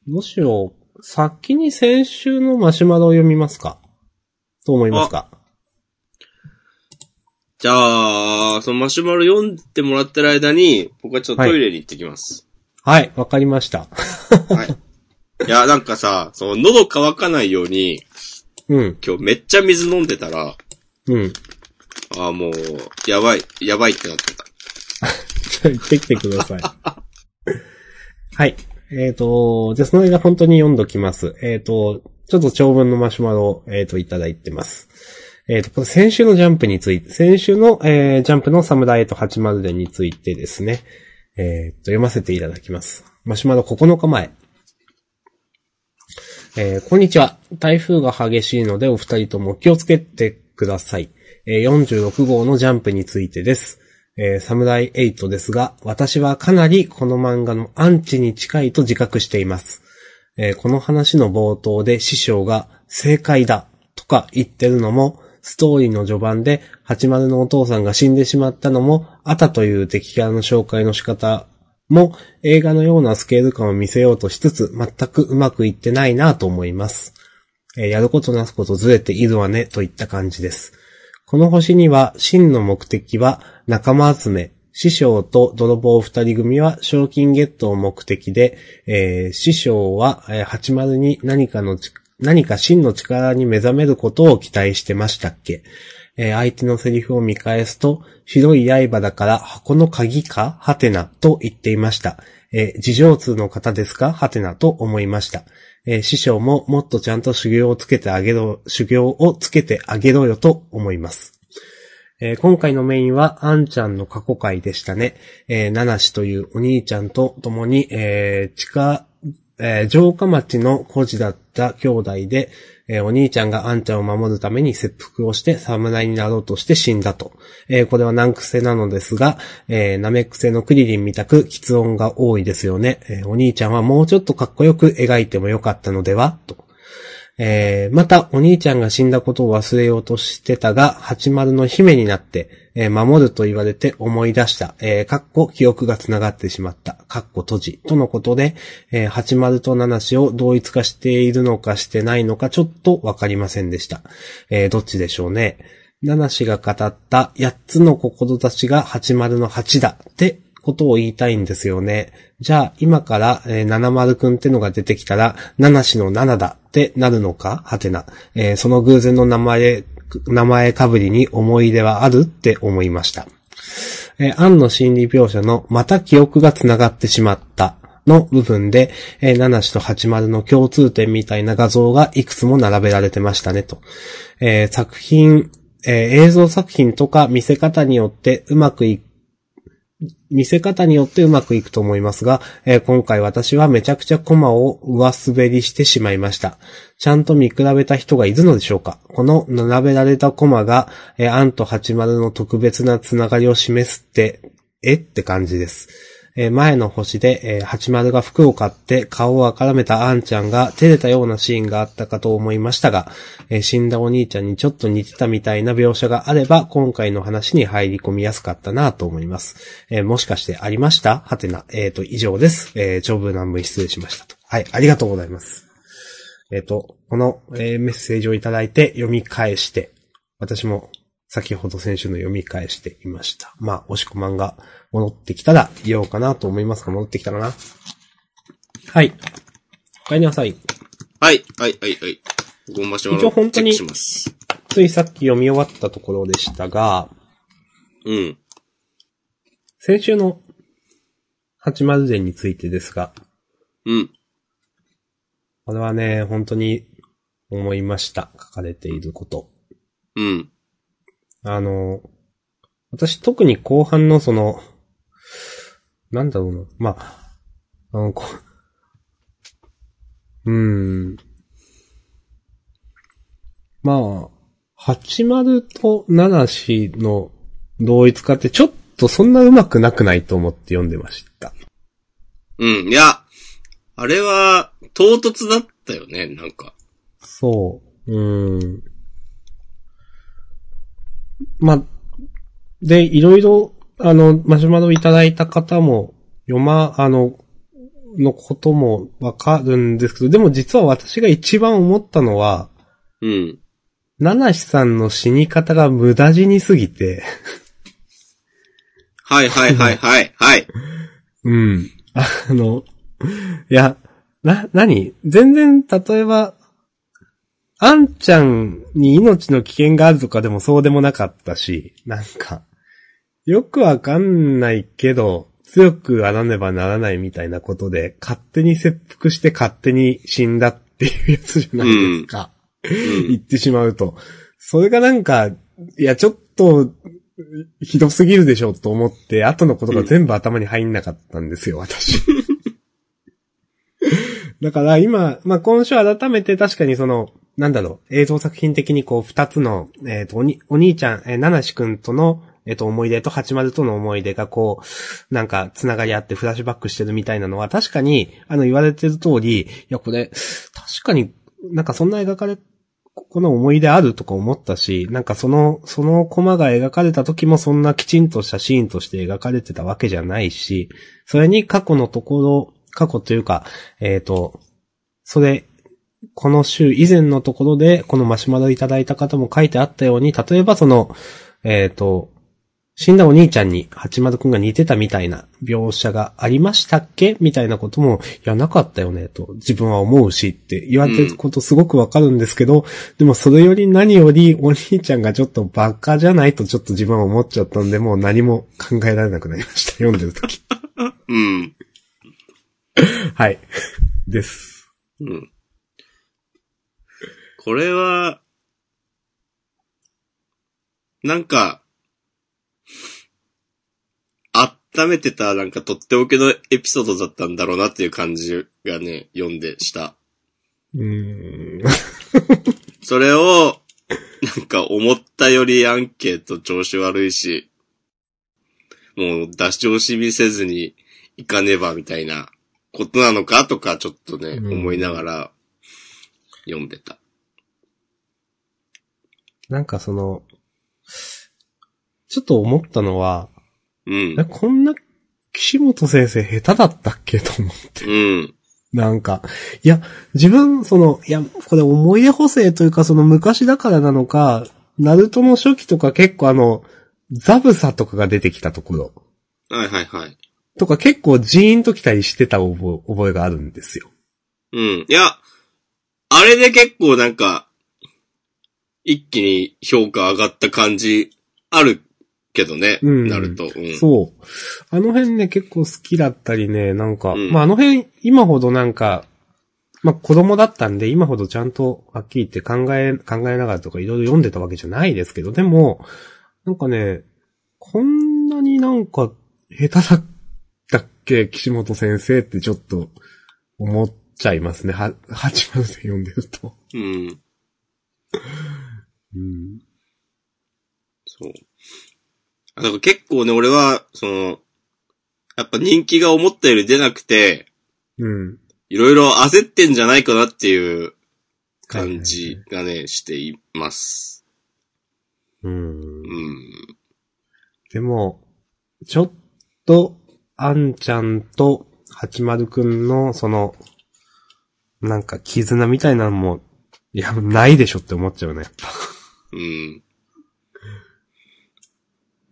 むしろ、先に先週のマシュマロを読みますかと思いますか？じゃあ、そのマシュマロ読んでもらってる間に、僕はちょっとトイレに行ってきます。はい、わかりました。はい。いや、なんかさ、その喉乾かないように、うん、今日めっちゃ水飲んでたら、うん。ああ、もう、やばい、やばいってなってた。じゃあ行ってきてください。はい。えっ、と、じゃあその間本当に読んどきます。えっ、と、ちょっと長文のマシュマロを、えっ、と、いただいてます。えっ、と、これ先週のジャンプについて、先週の、えージャンプのサムライと80伝についてですね、えっ、と、読ませていただきます。マシュマロ9日前。えーこんにちは。台風が激しいのでお二人とも気をつけてください。えー46号のジャンプについてです。えーサムライ8ですが、私はかなりこの漫画のアンチに近いと自覚しています。えーこの話の冒頭で師匠が正解だとか言ってるのも、ストーリーの序盤で80のお父さんが死んでしまったのも、アタという敵キャラの紹介の仕方も映画のようなスケール感を見せようとしつつ、全くうまくいってないなと思います。えーやることなすことずれているわね、といった感じです。この星には真の目的は仲間集め、師匠と泥棒二人組は賞金ゲットを目的で、えー師匠は、えー80に何かのち、何か真の力に目覚めることを期待してましたっけ？えー相手のセリフを見返すと、白い刃だから箱の鍵か？はてなと言っていました。えー事情通の方ですか？はてなと思いました。えー師匠ももっとちゃんと修行をつけてあげろ、修行をつけてあげろよと思います。えー今回のメインは、あんちゃんの過去回でしたね。えー、ナナシというお兄ちゃんと共に、えー、地下、えー城下町の孤児だった兄弟で、えーお兄ちゃんがあんちゃんを守るために切腹をして侍になろうとして死んだと。えーこれは難癖なのですが、えー、ナメ癖のクリリンみたく喫音が多いですよね。えお兄ちゃんはもうちょっとかっこよく描いてもよかったのではと。えーまた、お兄ちゃんが死んだことを忘れようとしてたが、80の姫になって、えー守ると言われて思い出した、えーかっこ記憶が繋がってしまった、かっこ閉じ、とのことで、えー80と7を同一化しているのかしてないのかちょっとわかりませんでした。えーどっちでしょうね。七氏が語った8つの志が80の8だってことを言いたいんですよね。じゃあ、今から、えー、70くんってのが出てきたら、七氏の7だってなるのか？はてな。えーその偶然の名前、名前かぶりに思い入れはあるって思いました。えー、アンの心理描写の、また記憶が繋がってしまった。の部分で、えー、七氏と80の共通点みたいな画像がいくつも並べられてましたね、と。えー作品、えー映像作品とか見せ方によってうまくいく見せ方によってうまくいくと思いますが、えー今回私はめちゃくちゃコマを上滑りしてしまいました。ちゃんと見比べた人がいるのでしょうか？この並べられたコマが、えー、アンと80の特別なつながりを示すって、え？って感じです。えー前の星で、えー80が服を買って顔をあからめたアンちゃんが照れたようなシーンがあったかと思いましたが、えー死んだお兄ちゃんにちょっと似てたみたいな描写があれば、今回の話に入り込みやすかったなと思います。えーもしかしてありました？はてな。えっ、と、以上です。えー長文乱文失礼しましたと。はい、ありがとうございます。えっ、と、この、えーメッセージをいただいて読み返して、私も先ほど先週の読み返していました。まあ、押し込まんが戻ってきたら言おうかなと思いますが、戻ってきたかなはい。お帰りなさい。はい、はい、はい、はい。ごましま一応本当に。ついさっき読み終わったところでしたが、うん。先週の80伝についてですが、うん。これはね、本当に思いました。書かれていること。うん。あの、私特に後半のその、なんだろうな。まあ、あの、こうーん。まあ、80と7の同一化ってちょっとそんな上手くなくないと思って読んでました。うん。いや、あれは、唐突だったよね、なんか。そう。うーん。まあ、で、いろいろ、あの、マシュマロいただいた方も、読ま、あの、のこともわかるんですけど、でも実は私が一番思ったのは、うん。七志さんの死に方が無駄死にすぎて、はいはいはいはい、はい。うん。あの、いや、な、なに全然、例えば、あんちゃんに命の危険があるとかでもそうでもなかったし、なんか、よくわかんないけど、強くあらねばならないみたいなことで、勝手に切腹して勝手に死んだっていうやつじゃないですか。うん言ってしまうと。それがなんか、いや、ちょっと、ひどすぎるでしょと思って、後のことが全部頭に入んなかったんですよ、私。だから今、まあ、今週改めて確かにその、なんだろう、映像作品的にこう、二つの、えっ、と、おに、お兄ちゃん、えー、七志くんとの、えっ、と、思い出と八丸との思い出がこう、なんか、つながりあってフラッシュバックしてるみたいなのは、確かに、あの、言われてる通り、いや、これ、確かになんかそんな描かれ、この思い出あるとか思ったし、なんかその、そのコマが描かれた時もそんなきちんとしたシーンとして描かれてたわけじゃないし、それに過去のところ、過去というか、えっ、と、それ、この週以前のところで、このマシュマロいただいた方も書いてあったように、例えばその、えっ、と、死んだお兄ちゃんに八丸くんが似てたみたいな描写がありましたっけ？みたいなことも、いや、なかったよね、と自分は思うしって言われてることすごくわかるんですけど、でもそれより何よりお兄ちゃんがちょっとバカじゃないとちょっと自分は思っちゃったんで、もう何も考えられなくなりました。読んでるとき。うん。はい。です。うん。これは、なんか、温めてたなんかとっておきのエピソードだったんだろうなっていう感じがね、読んでした。うーん。それを、なんか思ったよりアンケート調子悪いし、もう出し惜しみせずに行かねばみたいなことなのかとかちょっとね、うん思いながら読んでた。なんかその、ちょっと思ったのは、うんえ。こんな岸本先生下手だったっけと思って。うん。なんか、いや、自分、その、いや、これ思い出補正というか、その昔だからなのか、ナルトの初期とか結構あの、ザブサとかが出てきたところ、はいはいはい。とか結構ジーンときたりしてた覚え覚えがあるんですよ。うん。いや、あれで結構なんか、一気に評価上がった感じあるけどね、うんなると。うん。そう。あの辺ね、結構好きだったりね、なんか、うんまああの辺、今ほどなんか、まあ子供だったんで、今ほどちゃんとはっきり言って考え、考えながらとかいろいろ読んでたわけじゃないですけど、でも、なんかね、こんなになんか下手だったっけ岸本先生ってちょっと思っちゃいますね。は、八丸で読んでると。うん。うん。そう。あだから結構ね、俺は、その、やっぱ人気が思ったより出なくて、うん。いろいろ焦ってんじゃないかなっていう感じがね、しています。うんう。ん。でも、ちょっと、あんちゃんと八丸くんの、その、なんか絆みたいなのも、いや、ないでしょって思っちゃうね。やっぱうん。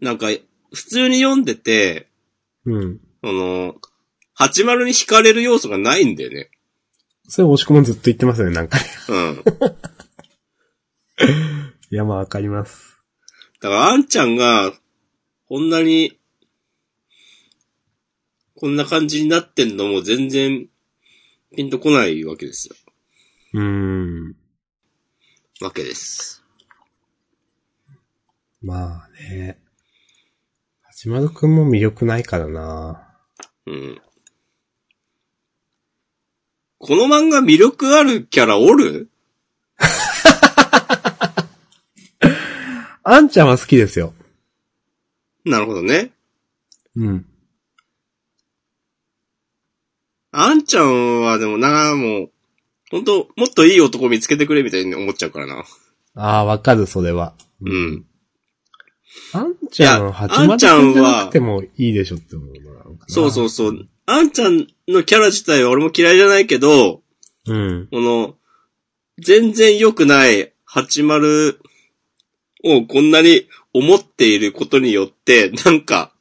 なんか、普通に読んでて、うん。その、80に惹かれる要素がないんだよね。それ、押し込もずっと言ってますよね、なんかね。うん。いや、まあ、わかります。だから、あんちゃんが、こんなに、こんな感じになってんのも全然、ピンとこないわけですよ。うーん。わけです。まあね。八丸くんも魅力ないからな。うん。この漫画魅力あるキャラおる？あんちゃんは好きですよ。なるほどね。うん。あんちゃんはでもな、もう、本当もっといい男見つけてくれみたいに思っちゃうからな。ああ、わかる、それは。うん。あんちゃん、いや八丸くんじゃなくてもいいでしょって思うそうそうそう。あんちゃんのキャラ自体は俺も嫌いじゃないけど、うん。この、全然良くない80をこんなに思っていることによって、なんか、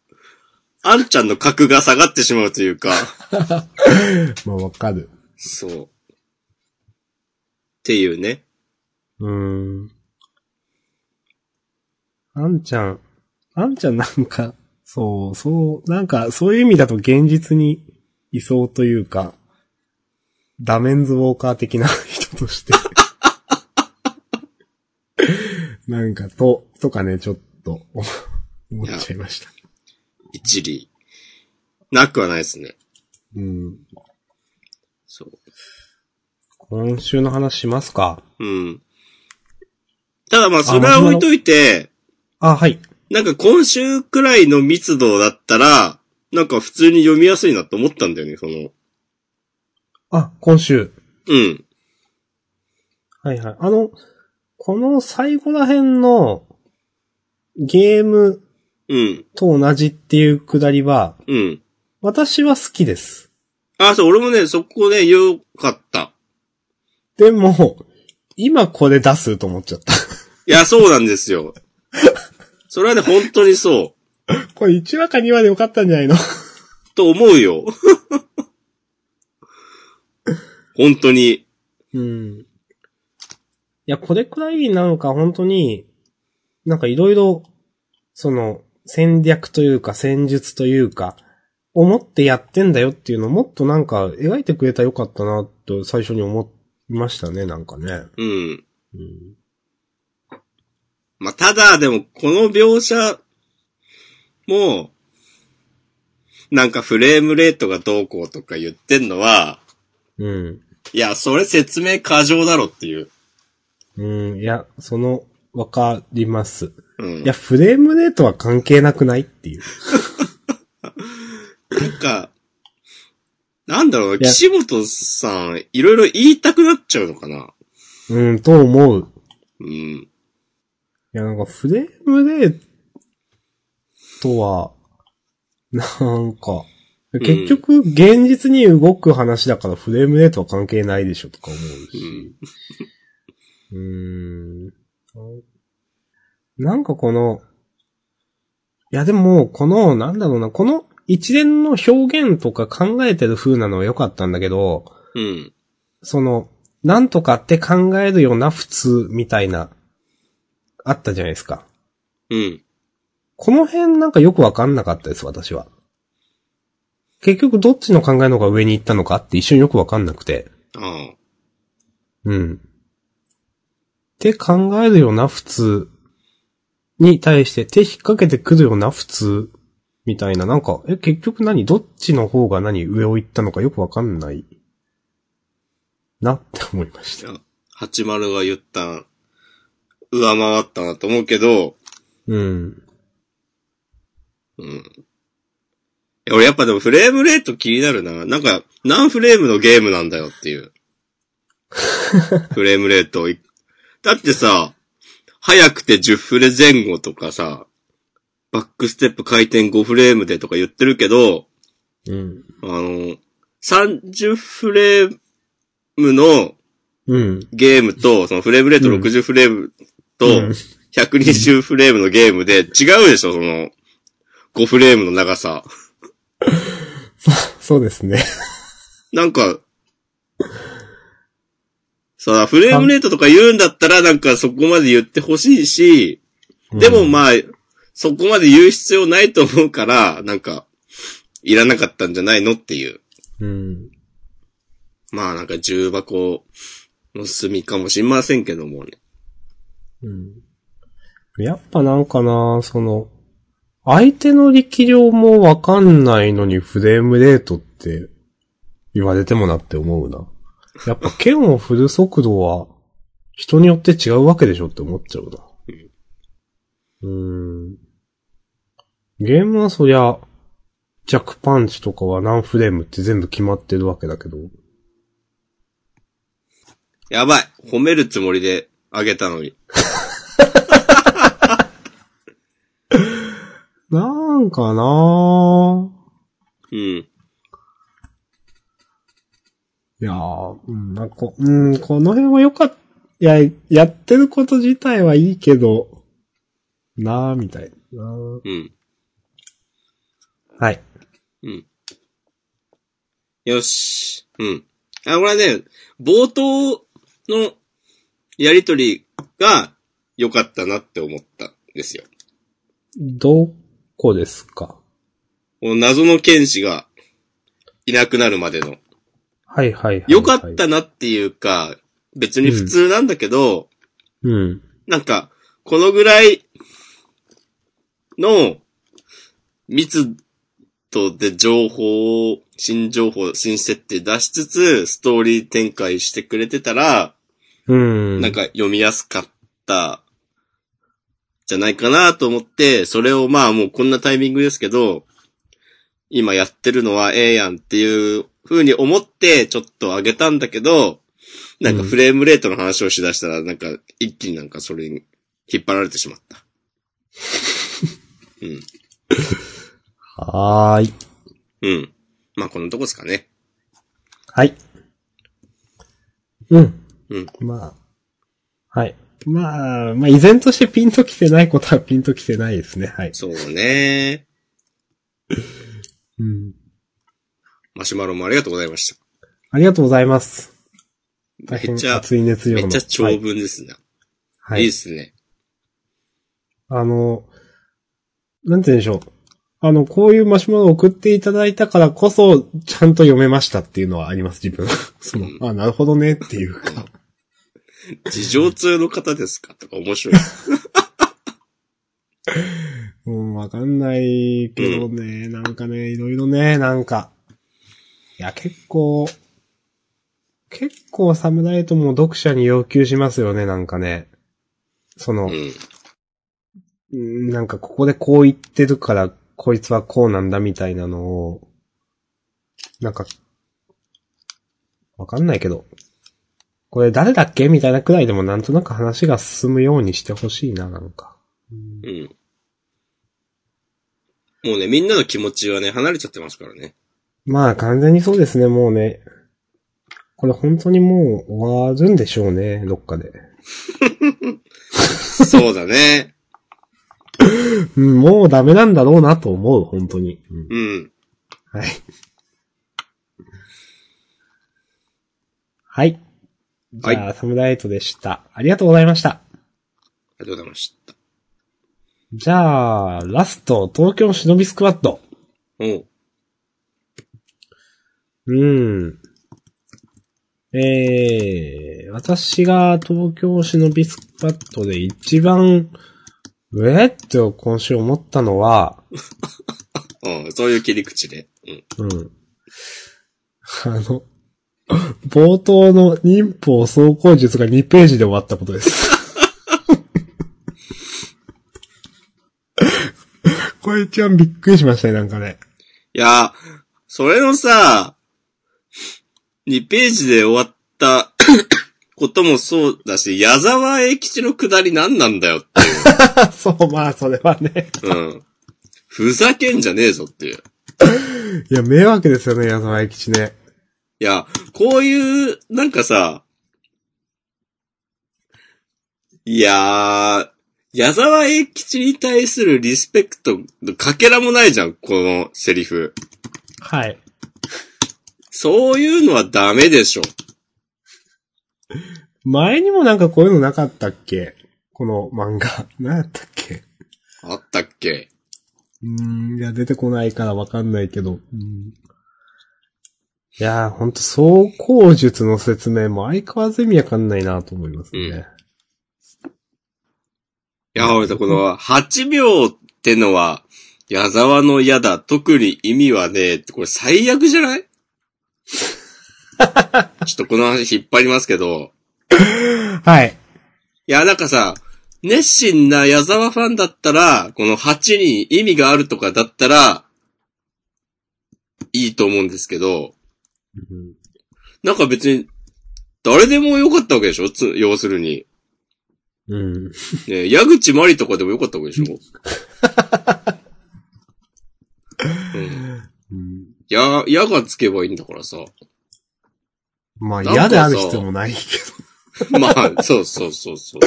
あんちゃんの格が下がってしまうというか、まあ、わかる。そう。っていうね。うーん。あんちゃん、あんちゃんなんか、そう、そう、なんか、そういう意味だと現実にいそうというか、ダメンズウォーカー的な 人として。なんか、と、とかね、ちょっと、思っちゃいました。一理。なくはないですね。うん。そう。今週の話しますか？うん。ただまあ、それは置いといて、あ、はい。なんか今週くらいの密度だったら、なんか普通に読みやすいなと思ったんだよね、その。あ、今週。うん。はいはい。あの、この最後ら辺のゲームうん。と同じっていうくだりは、うん。私は好きです。あ、そう、俺もね、そこで良かった。でも、今これ出すと思っちゃった。いや、そうなんですよ。それはね、本当にそう。これ1話か2話でよかったんじゃないの？と思うよ。本当に。うん。いや、これくらいなんか本当に、なんかいろいろ、その、戦略というか戦術というか、思ってやってんだよっていうのをもっとなんか描いてくれたらよかったなと最初に思いましたね、なんかね。うん。うん。まあ、ただ、でも、この描写も、なんかフレームレートがどうこうとか言ってんのは、うん。いや、それ説明過剰だろっていう。うん、いや、その、わかります。うん。いや、フレームレートは関係なくないっていう。なんか、なんだろう岸本さん、いろいろ言いたくなっちゃうのかな。うん、と思う。うん。いや、なんかフレームレートは、なんか、結局、現実に動く話だからフレームレートは関係ないでしょとか思うし。うーん。なんかこの、いやでも、この、なんだろうな、この一連の表現とか考えてる風なのは良かったんだけど、うん。その、なんとかって考えるような普通みたいな、あったじゃないですか。うん。この辺なんかよくわかんなかったです、私は。結局どっちの考えの方が上に行ったのかって一瞬よくわかんなくて。ああ。うん。って考えるような普通に対して手引っ掛けてくるような普通みたいな、なんか、え、結局何？どっちの方が何上を行ったのかよくわかんない。なって思いました。80が言った、上回ったなと思うけど、うん。うん。俺やっぱでもフレームレート気になるな。なんか、何フレームのゲームなんだよっていう。フレームレートい。だってさ、早くて10フレ前後とかさ、バックステップ回転5フレームでとか言ってるけど、うん。あの、30フレームのうん。ゲームと、そのフレームレートうん60フレームとうん、120フレームのゲームで違うでしょ、その、5フレームの長さ。そうですね。なんか、さあ、フレームレートとか言うんだったらなんかそこまで言ってほしいし、でもまあ、そこまで言う必要ないと思うから、なんか、いらなかったんじゃないのっていう。うん。まあなんか重箱の隅かもしれませんけどもね。うん。やっぱなんかな、その、相手の力量もわかんないのにフレームレートって言われてもなって思うな。やっぱ剣を振る速度は人によって違うわけでしょって思っちゃうな。うん。ゲームはそりゃ、弱パンチとかは何フレームって全部決まってるわけだけど。やばい褒めるつもりであげたのに。なんかなうん。いやー、うん、なんかこ、うん、この辺は良かった。いや、やってること自体はいいけど、なーみたいな。うん。はい。うん。よし。うん。あ、これはね、冒頭のやりとりが良かったなって思ったんですよ。どこですか？この謎の剣士がいなくなるまでの。はいはいはい、はい。良かっ。たなっていうか、別に普通なんだけど、うん。なんか、このぐらいの密度で情報を、新情報、新設定出しつつ、ストーリー展開してくれてたら、うん。なんか読みやすかった、じゃないかなと思って、それをまあもうこんなタイミングですけど、今やってるのはええやんっていう風に思ってちょっと上げたんだけど、なんかフレームレートの話をしだしたら、なんか一気になんかそれに引っ張られてしまった。うん。はーい。うん。まあこのとこですかね。はい。うん。うん。まあ。はい。まあ、まあ、依然としてピンときてないことはピンときてないですね。はい。そうね。うん。マシュマロもありがとうございました。ありがとうございます。めっちゃ、熱い熱量の。めっちゃ長文ですね。はい。はいいいで。すね。あの、なんて言うんでしょう。あの、こういうマシュマロを送っていただいたからこそ、ちゃんと読めましたっていうのはあります、自分。その、あ、なるほどねっていうか。事情通の方ですか？とか面白い。うん、わかんないけどね、なんかね、いろいろね、なんか。いや、結構、結構サムライトも読者に要求しますよね、なんかね。その、うん。うんなんかここでこう言ってるから、こいつはこうなんだみたいなのを、なんか、わかんないけど、これ誰だっけ？みたいなくらいでもなんとなく話が進むようにしてほしいな、なんか。うん。もうね、みんなの気持ちはね、離れちゃってますからね。まあ完全にそうですね、もうね。これ本当にもう終わるんでしょうね、どっかで。そうだね。うん、もうダメなんだろうなと思う、本当に。うんうん。はい。はい。じゃあ、サムライトでした。ありがとうございました。ありがとうございました。じゃあ、ラスト、東京忍びスクワット。おう。うん。えー、私が東京忍びスクワットで一番、えーって今週思ったのは、うん、そういう切り口で。うん。うん。あの、冒頭の忍法走行術が2ページで終わったことです。これ一番びっくりしましたね、なんかね。いや、それのさ、2ページで終わった こともそうだし、矢沢永吉の下り何なんだよっていう。そう、まあ、それはね。うん。ふざけんじゃねえぞっていう。いや、迷惑ですよね、矢沢永吉ね。いや、こういう、なんかさ、いやー、矢沢永吉に対するリスペクトのかけらもないじゃん、このセリフ。はい。そういうのはダメでしょ。前にもなんかこういうのなかったっけ？この漫画。何やったっけ？あったっけ？うーん、いや、出てこないからわかんないけど。うん、いやー、ほんと、走行術の説明も相変わらず意味わかんないなと思いますね。いや、俺さ、この8秒ってのは、矢沢の矢だ、特に意味はねえって、これ最悪じゃない？ちょっとこの話引っ張りますけど、はい。いや、なんかさ、熱心な矢沢ファンだったら、この8に意味があるとかだったら、いいと思うんですけど、なんか別に、誰でもよかったわけでしょ？つ要するに。うん。ね矢口まりとかでもよかったわけでしょ？うん。うんや、矢がつけばいいんだからさ。まあ、嫌である必要もないけまあ、そうそうそうそう。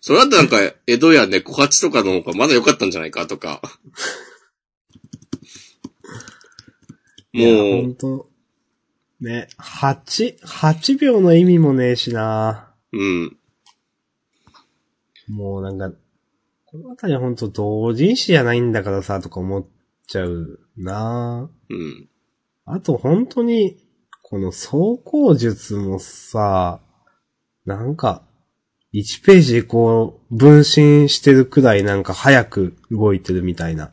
それだったらなんか、江戸や猫八とかの方がまだ良かったんじゃないかとか。もんと。ね、8、8秒の意味もねえしなう、うん。もうなんか、このあたりはほんと同人誌じゃないんだからさ、とか思っちゃうなうん。あと本当に、この走行術もさ、なんか、1ページこう、分身してるくらいなんか早く動いてるみたいな、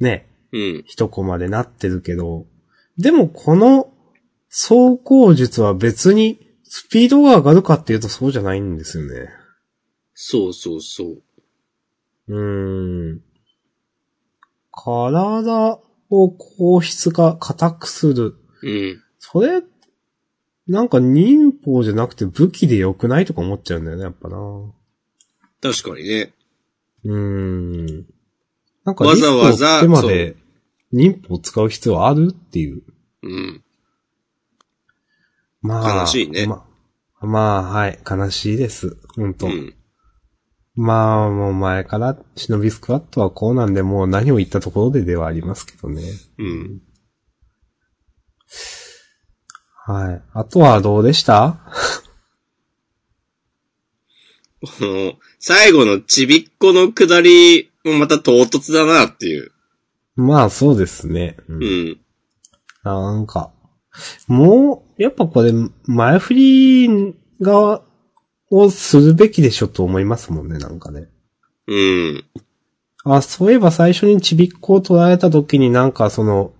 ね、うん。一コマでなってるけど、でもこの走行術は別にスピードが上がるかっていうとそうじゃないんですよね。そうそうそう。うーん。体を硬質化、硬くする。うん。それ、なんか忍法じゃなくて武器で良くないとか思っちゃうんだよね、やっぱな。確かにね。うーん。なんかわざわざ忍法を使う必要ある？っていう。うん。まあ。悲しいねままあ、はい。悲しいです。本当、うん。まあ、もう前から、忍びスクワットはこうなんで、もう何を言ったところでではありますけどね。うん。はい。あとはどうでした？この、最後のちびっこの下りもまた唐突だなっていう。まあ、そうですね。ううんん。なんか、もう、やっぱこれ、前振りが、をするべきでしょと思いますもんね、なんかね。うん。あ、そういえば最初にちびっこを捉えた時になんかその、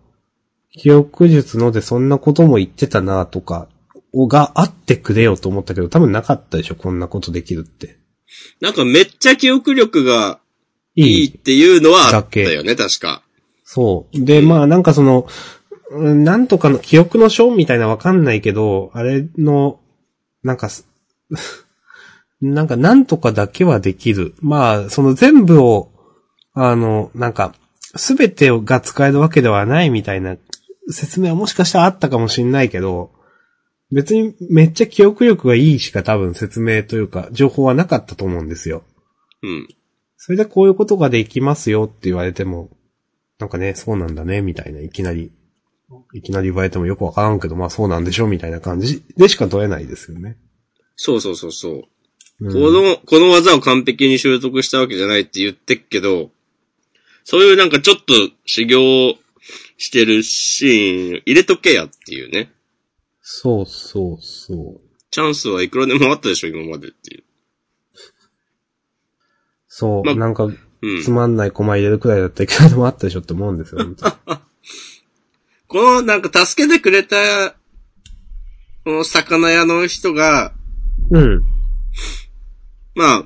記憶術のでそんなことも言ってたなとか、をがあってくれよと思ったけど、多分なかったでしょ、こんなことできるって。なんかめっちゃ記憶力がいいいっていうのはあったよね、確か。そう。で、まあなんかその、うんなんとかの記憶の章みたいなわかんないけど、あれの、なんかす、なんかなんとかだけはできる。まあ、その全部を、あの、なんか、すべてが使えるわけではないみたいな説明はもしかしたらあったかもしんないけど、別にめっちゃ記憶力がいいしか多分説明というか情報はなかったと思うんですよ。うん。それでこういうことができますよって言われても、なんかね、そうなんだね、みたいな、いきなり、いきなり言われてもよくわからんけど、まあそうなんでしょ、みたいな感じでしか取れないですよね。そうそうそうそう。うんこの、この技を完璧に習得したわけじゃないって言ってっけど、そういうなんかちょっと修行してるシーン入れとけやっていうね。そうそうそう。チャンスはいくらでもあったでしょ、今までっていう。そう、まなんか、うんつ。まんないコマ入れるくらいだったらいくらでもあったでしょって思うんですよ、本当に この、なんか助けてくれた、この魚屋の人が、うん。まあ、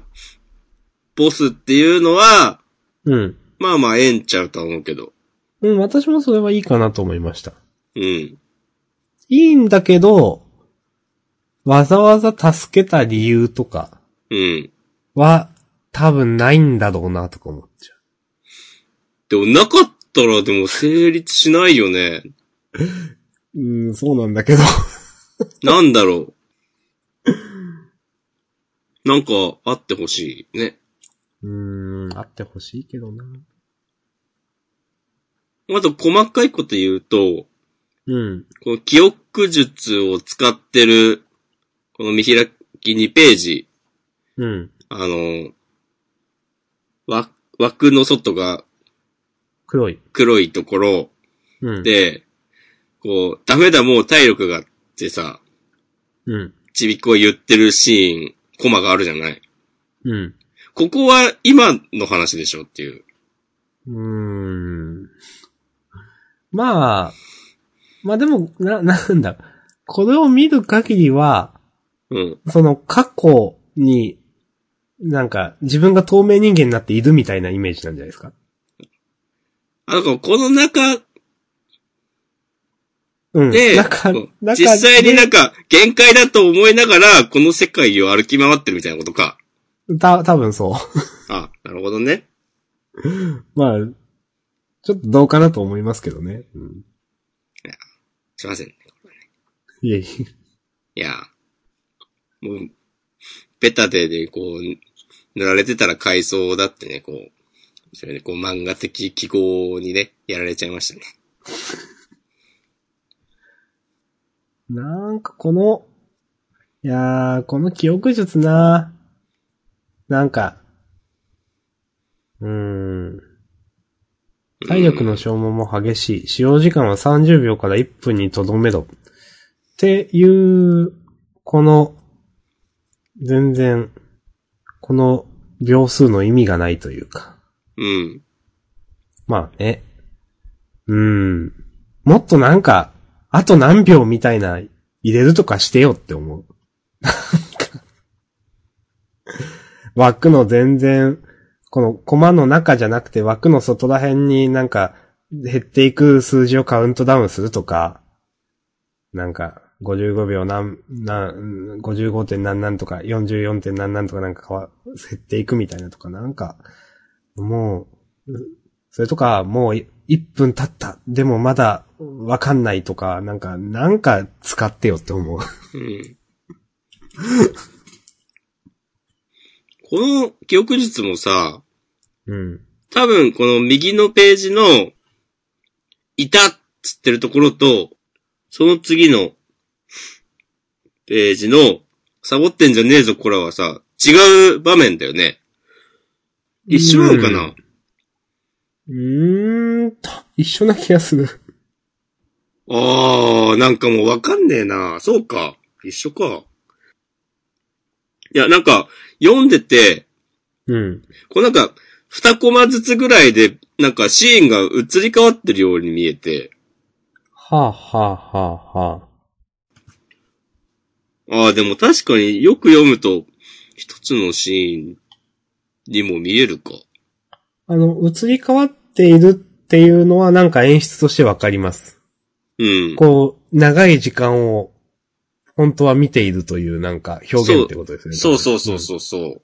ボスっていうのは、うん。まあまあ、ええんちゃうとは思うけど。うん、私もそれはいいかなと思いました。うん。いいんだけど、わざわざ助けた理由とかうん。は多分ないんだろうなとか思っちゃでも、なかったらでも成立しないよね。う。うん、そうなんだけど。なんだろう。なんか、あってほしいね。うーん、あってほしいけどな。あと、細かいこと言うと、うん。この記憶術を使ってる、この見開き2ページ、うん。あの、わ、枠の外が黒い。黒いところうん。で、こう、ダメだもう体力がってさ、うん。ちびっこが言ってるシーン、コマがあるじゃない？うん。ここは今の話でしょっていう。うーん。まあ、まあでも、な、なんだ。これを見る限りは、うん。その過去に、なんか自分が透明人間になっているみたいなイメージなんじゃないですか？あ、この中うん。で、実際になんか、か限界だと思いながら、この世界を歩き回ってるみたいなことか。た、多分そう。あ、なるほどね。まあ、ちょっとどうかなと思いますけどね。うん。すいません。いえいえ。いや、もう、ベタでね、こう、塗られてたら階層だってね、こう、それでこう漫画的記号にね、やられちゃいましたね。なんかこの、いやー、この記憶術ななんか、うーん。体力の消耗も激しい。使用時間は30秒から1分にとどめろ。っていう、この、全然、この秒数の意味がないというか。うん。まあね。うーん。もっとなんか、あと何秒みたいな入れるとかしてよって思う。なんか枠の全然、このコマの中じゃなくて枠の外ら辺になんか減っていく数字をカウントダウンするとか、なんか55秒何、何、55. 点何何とか 44. 点何何とかなんか変わ減っていくみたいなとかなんか、もう、それとか、もう1分経った。でもまだわかんないとか、なんか、なんか使ってよって思う。うん。この記憶術もさ、うん。多分この右のページの、いたっつってるところと、その次のページの、サボってんじゃねえぞこらはさ、違う場面だよね。一緒なのかな？うーんと、一緒な気がする。あー、なんかもうわかんねえな。そうか。一緒か。いや、なんか、読んでて、うん。こうなんか、二コマずつぐらいで、なんかシーンが移り変わってるように見えて、はあ、はあ、はあ、はあ。ああ、でも確かによく読むと、一つのシーンにも見えるか。あの、移り変わっているっていうのはなんか演出としてわかります。うん。こう、長い時間を、本当は見ているというなんか表現ってことですね。そうそうそうそうそう。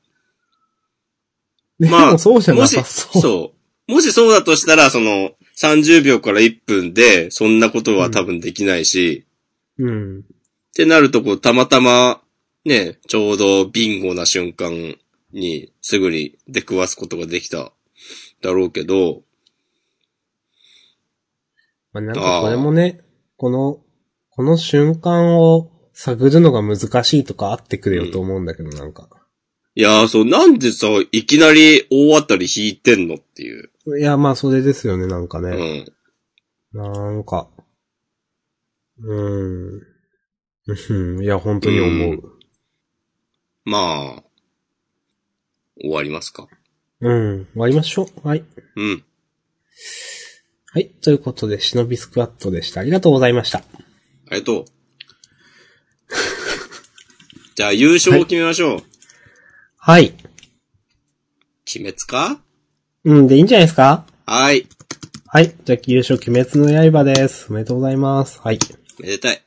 うん。でまあもそうじゃなさそう。そう。もしそうだとしたら、その、30秒から1分で、そんなことは多分できないし、うん。ってなると、こう、たまたま、ね、ちょうどビンゴな瞬間に、すぐに出くわすことができた、だろうけど、まあ、なんかこれもね、この、この瞬間を探るのが難しいとかあってくれよと思うんだけど、なんか。いやー、そう、なんでさ、いきなり大当たり引いてんのっていう。いや、まあそれですよね、なんかうね。ん。なんか。うーん。うんいや、本当に思う。まあ、終わりますか。うん。終わりましょう。はい。うん。はい。ということで、忍びスクワットでした。ありがとうございました。ありがとう。じゃあ優勝を決めましょう。はい。鬼滅か？うん、でいいんじゃないですか？はい。はい。じゃあ、優勝、鬼滅の刃です。おめでとうございます。はい。めでたい。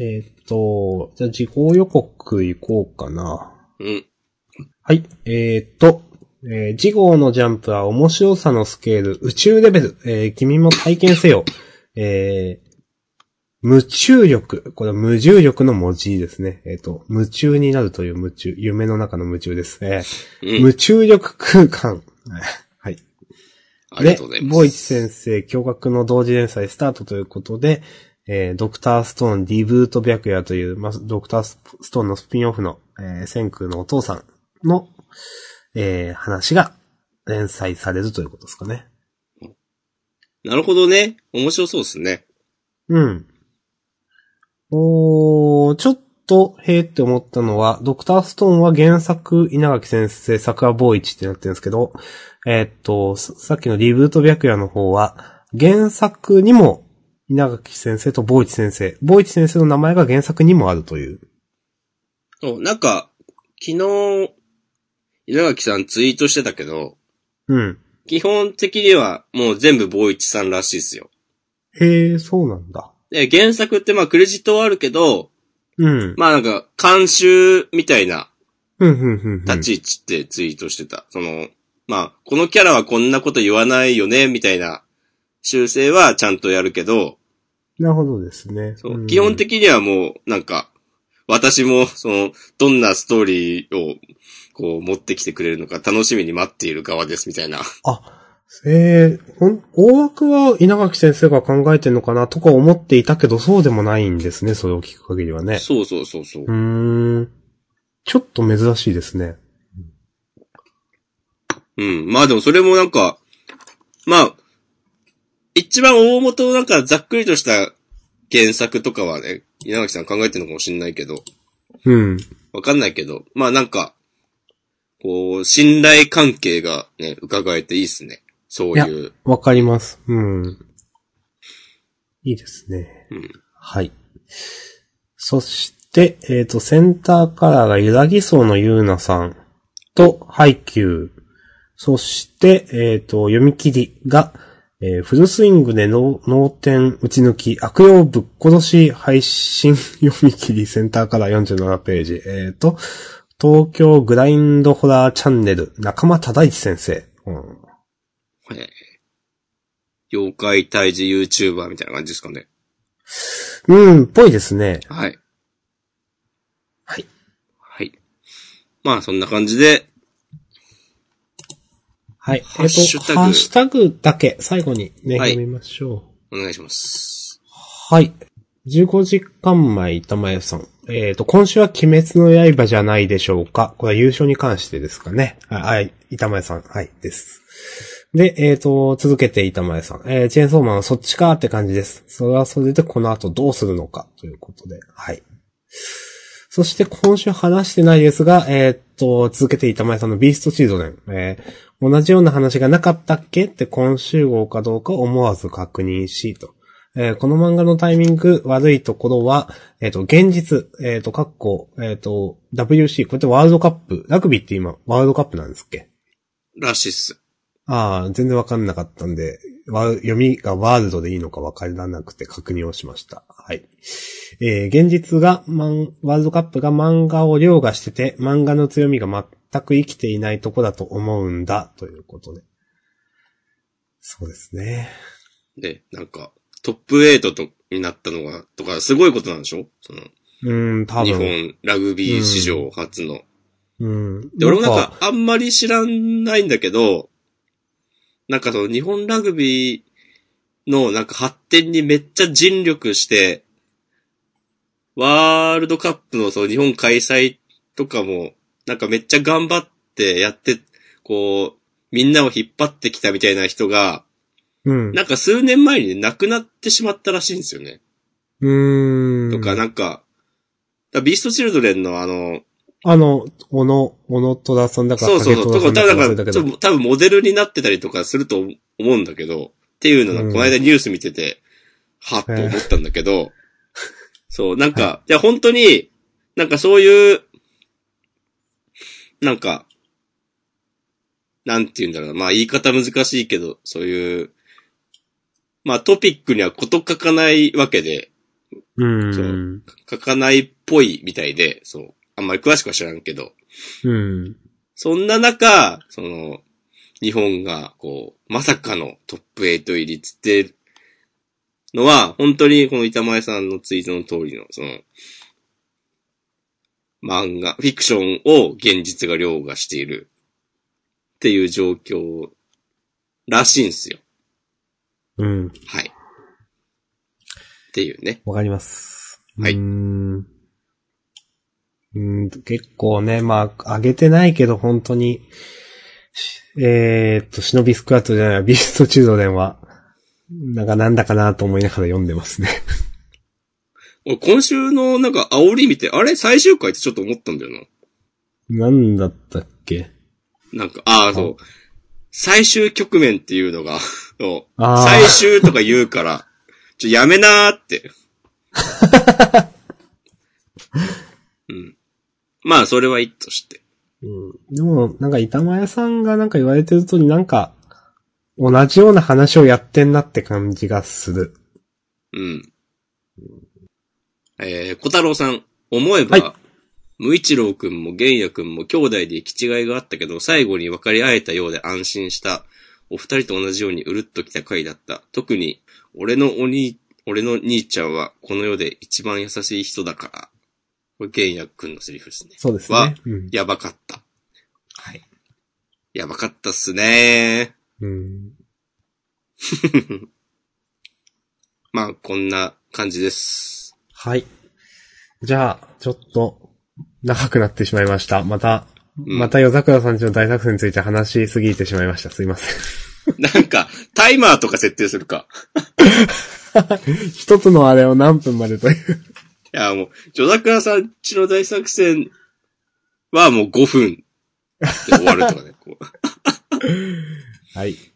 えーっと、じゃあ、時報予告いこうかな。うん。はい。えーっと、えー、次号のジャンプは面白さのスケール、宇宙レベル、えー君も体験せよ。えー、無重力。これは無重力の文字ですね。えーっと、夢中になるという夢中、夢の中の夢中です。えーうん。無重力空間。はい。ありがとうございで、ます。ボイチ先生、驚愕の同時連載スタートということで、えードクターストーンリブート白夜という、まあ、ドクターストーンのスピンオフの、えー、千空のお父さんの、えー話が連載されるということですかね。なるほどね。面白そうですね。うん。おー、ちょっと、へーって思ったのは、ドクターストーンは原作、稲垣先生、桜坊一ってなってるんですけど、えーっと、ささっきのリブート白夜の方は、原作にも、稲垣先生と坊一先生、坊一先生の名前が原作にもあるという。そう、なんか、昨日、稲垣さんツイートしてたけど、うん。基本的にはもう全部坊一さんらしいですよ。へー、そうなんだ。で、原作ってまあクレジットはあるけど、うん。まあなんか、監修みたいなうん、うん、うんうん。立ち位置ってツイートしてた。その、まあ、このキャラはこんなこと言わないよね、みたいな修正はちゃんとやるけど、なるほどですね。そううん基本的にはもう、なんか、私も、その、どんなストーリーを、こう、持ってきてくれるのか楽しみに待っている側です、みたいな。あ、えー、ほん、大枠は稲垣先生が考えてんのかなとか思っていたけど、そうでもないんですね、それを聞く限りはね。そうそうそうそうう。ーん。ちょっと珍しいですね。うん。まあでもそれもなんか、まあ、一番大元なんかざっくりとした原作とかはね、稲垣さん考えてるのかもしれないけど、うん。わかんないけど、まあなんか、こう、信頼関係がね、伺えていいっすね。そういう。わかります。うん。いいですね。うん。はい。そして、えっ、と、センターカラーがゆらぎそうのゆうなさんと、ハイキュー。そして、えっ、と、読み切りが、えーフルスイングで脳脳天打ち抜き、悪用ぶっ殺し配信読み切りセンターカラー47ページ。えっ、と、東京グラインドホラーチャンネル、中間忠一先生。うんえー妖怪退治 YouTuber みたいな感じですかね。うん、ぽいですね。はい。はい。はい。まあそんな感じで、はい。ハッシュタグえっと、ハッシュタグだけ、最後にね、はい読みましょう。お願いします。はい。15時間前、玉屋さん。えっ、と、今週は鬼滅の刃じゃないでしょうか。これは優勝に関してですかね。はい、はい、板前さん。はい、です。で、えっ、と、続けて板前さん。えー、チェーンソーマンはそっちかって感じです。それはそれでこの後どうするのかということで。はい。そして今週話してないですが、えっ、と、続けて板前さんのビーストチルドレン。えー同じような話がなかったっけ？って今週号かどうか思わず確認し、と。えーこの漫画のタイミング悪いところは、えっ、と、現実、えっ、と、括弧、えっ、と、WC、これってワールドカップ、ラグビーって今、ワールドカップなんですっけ？らしいっす。ああ、全然わかんなかったんで、わ読みがワールドでいいのかわからなくて確認をしました。はい。えー現実が、ワールドカップが漫画を凌駕してて、漫画の強みが全く生きていないとこだと思うんだ、ということで。そうですね。で、なんか、トップ8と、になったのが、とか、すごいことなんでしょ？その、うーん、多日分。本ラグビー史上初の。うん。で、俺もなんか、あんまり知らないんだけど、なんかその、日本ラグビーの、なんか発展にめっちゃ尽力して、ワールドカップのその日本開催とかも、なんかめっちゃ頑張ってやって、こう、みんなを引っ張ってきたみたいな人が、うん。なんか数年前に亡くなってしまったらしいんですよね。うーん。とか、なんか、だビーストチルドレンのあの、あの、小野、小野虎さんだから、そうそうそう。とか、だから、ちょ多分モデルになってたりとかすると思うんだけど、っていうのが、うんこの間ニュース見てて、はっと思ったんだけど、そう、なんか、いや、本当に、なんかそういう、なんか、なんて言うんだろうな。まあ言い方難しいけど、そういう、まあトピックにはこと書かないわけで、うん。そう書かないっぽいみたいで、そう。あんまり詳しくは知らんけど、うん。そんな中、その、日本が、こう、まさかのトップ8入りつってるのは、本当にこの板前さんのツイートの通りの、その、漫画、フィクションを現実が凌駕しているっていう状況らしいんですよ。うん。はい。っていうね。わかります。はいうーん。うーん、結構ね、まあ、上げてないけど、本当に、しえーっと、忍びスクワットじゃない、ビーストチルドレンは、なんかなんだかなと思いながら読んでますね。俺今週のなんか煽り見て、あれ？最終回ってちょっと思ったんだよな。なんだったっけ？なんか、ああ、そう。最終局面っていうのが、そう最終とか言うから、ちょ、やめなーって。うん。まあ、それはいいとして。うん。でも、なんか板前さんがなんか言われてる通り、なんか、同じような話をやってんなって感じがする。うん。えー、小太郎さん、思えば、はい無一郎くんも玄也くんも兄弟で行き違いがあったけど、最後に分かり合えたようで安心した。お二人と同じようにうるっときた回だった。特に、俺のお兄、俺の兄ちゃんはこの世で一番優しい人だから。これ玄也くんのセリフですね。そうですはね。うん。やばかった。はい。やばかったっすねうん。まあ、こんな感じです。はい。じゃあ、ちょっと、長くなってしまいました。また、うんまた夜桜さんちの大作戦について話しすぎてしまいました。すいません。なんか、タイマーとか設定するか。一つのあれを何分までという。いや、もう、ジョザクラさんちの大作戦はもう5分で終わるとかね。はい。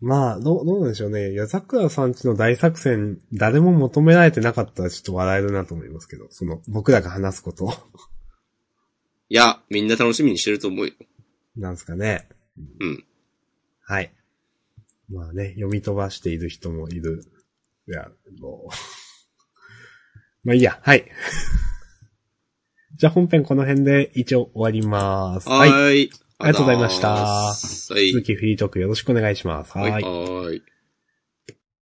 まあ、どう、どうなんでしょうね。夜桜さんちの大作戦、誰も求められてなかったらちょっと笑えるなと思いますけど、その、僕らが話すことを。いや、みんな楽しみにしてると思うよ。なんですかね。うん。はい。まあね、読み飛ばしている人もいる。いや、もう。まあいいや、はい。じゃあ本編この辺で一応終わります。ははい。ーい。ありがとうございましたはい。続きフリートークよろしくお願いします。はい。はい。はい